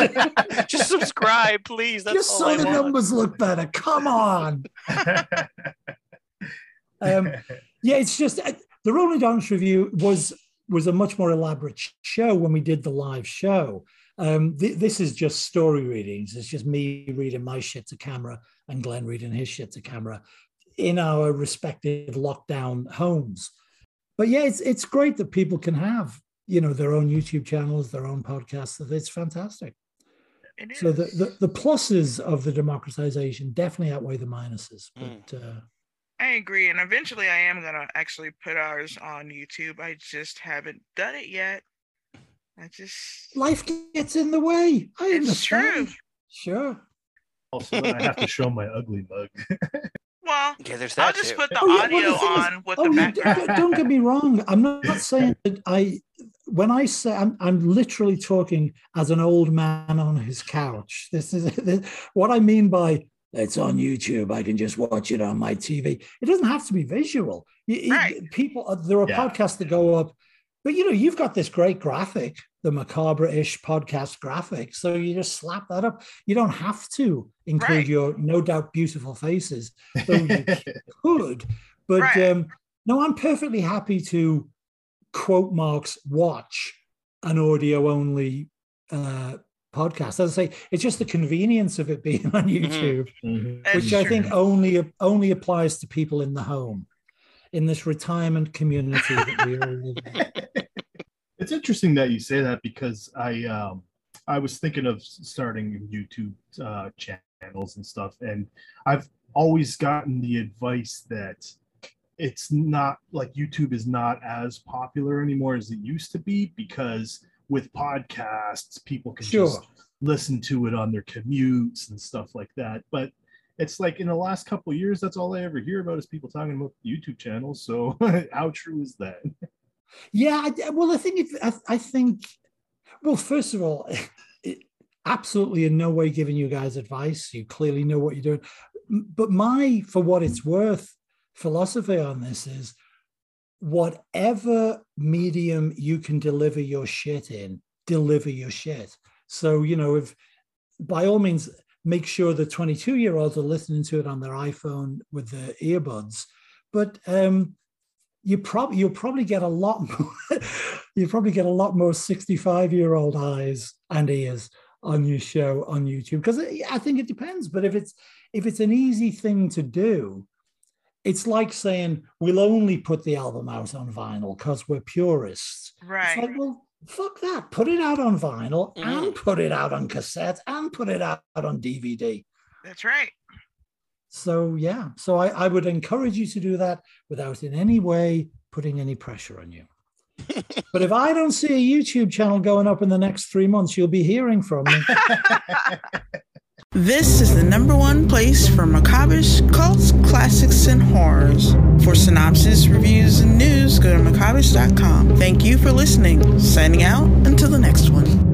just subscribe, please. That's just so the numbers look better. Come on. Um, yeah, it's just uh, the Rolling Darkness Revue was was a much more elaborate show when we did the live show. Um, th- this is just story readings. It's just me reading my shit to camera and Glen reading his shit to camera in our respective lockdown homes. But yeah, it's it's great that people can have you know their own YouTube channels, their own podcasts. It's fantastic. It. So the, the the pluses of the democratization definitely outweigh the minuses. Mm. But uh, I agree, and eventually I am gonna actually put ours on YouTube. I just haven't done it yet. I just life gets in the way. I It's understand. true. Sure. also, I have to show my ugly mug. well, Yeah, there's that I'll just too. put the Oh, yeah, well, audio the thing is- on with Oh, the background. don't, don't get me wrong. I'm not saying that I. When I say I'm, I'm literally talking as an old man on his couch. This is this, what I mean by it's on YouTube. I can just watch it on my TV. It doesn't have to be visual. You- you- Right. People, there are Yeah. podcasts that go up, but you know, you've got this great graphic, the macabre-ish podcast graphic. So you just slap that up. You don't have to include Right. your no doubt beautiful faces, though you could. But Right. um, no, I'm perfectly happy to quote marks watch an audio only uh, podcast. As I say, it's just the convenience of it being on YouTube, That's which I true. think only only applies to people in the home, in this retirement community that we all live in. It's interesting that you say that because I um I was thinking of starting YouTube uh, channels and stuff, and I've always gotten the advice that it's not like YouTube is not as popular anymore as it used to be because with podcasts people can Sure. just listen to it on their commutes and stuff like that. But it's like in the last couple years, that's all I ever hear about is people talking about YouTube channels. So how true is that? Yeah, well, I think if I, I think, well, first of all, absolutely in no way giving you guys advice. You clearly know what you're doing. But my, for what it's worth, philosophy on this is whatever medium you can deliver your shit in, deliver your shit. So, you know, if by all means, make sure the 22 year olds are listening to it on their iPhone with their earbuds. But um, you probably you'll probably get a lot more you probably get a lot more 65 year old eyes and ears on your show on YouTube because I think it depends. But if it's if it's an easy thing to do, it's like saying we'll only put the album out on vinyl because we're purists. It's Right. like, well, fuck that. Put it out on vinyl Mhm. and put it out on cassette and put it out on DVD. That's right. So yeah, so I, I would encourage you to do that without in any way putting any pressure on you. but if I don't see a YouTube channel going up in the next three months, you'll be hearing from me. This is the number one place for macabish, cults, classics, and horrors. For synopsis, reviews, and news, go to macabish.com. Thank you for listening. Signing out until the next one.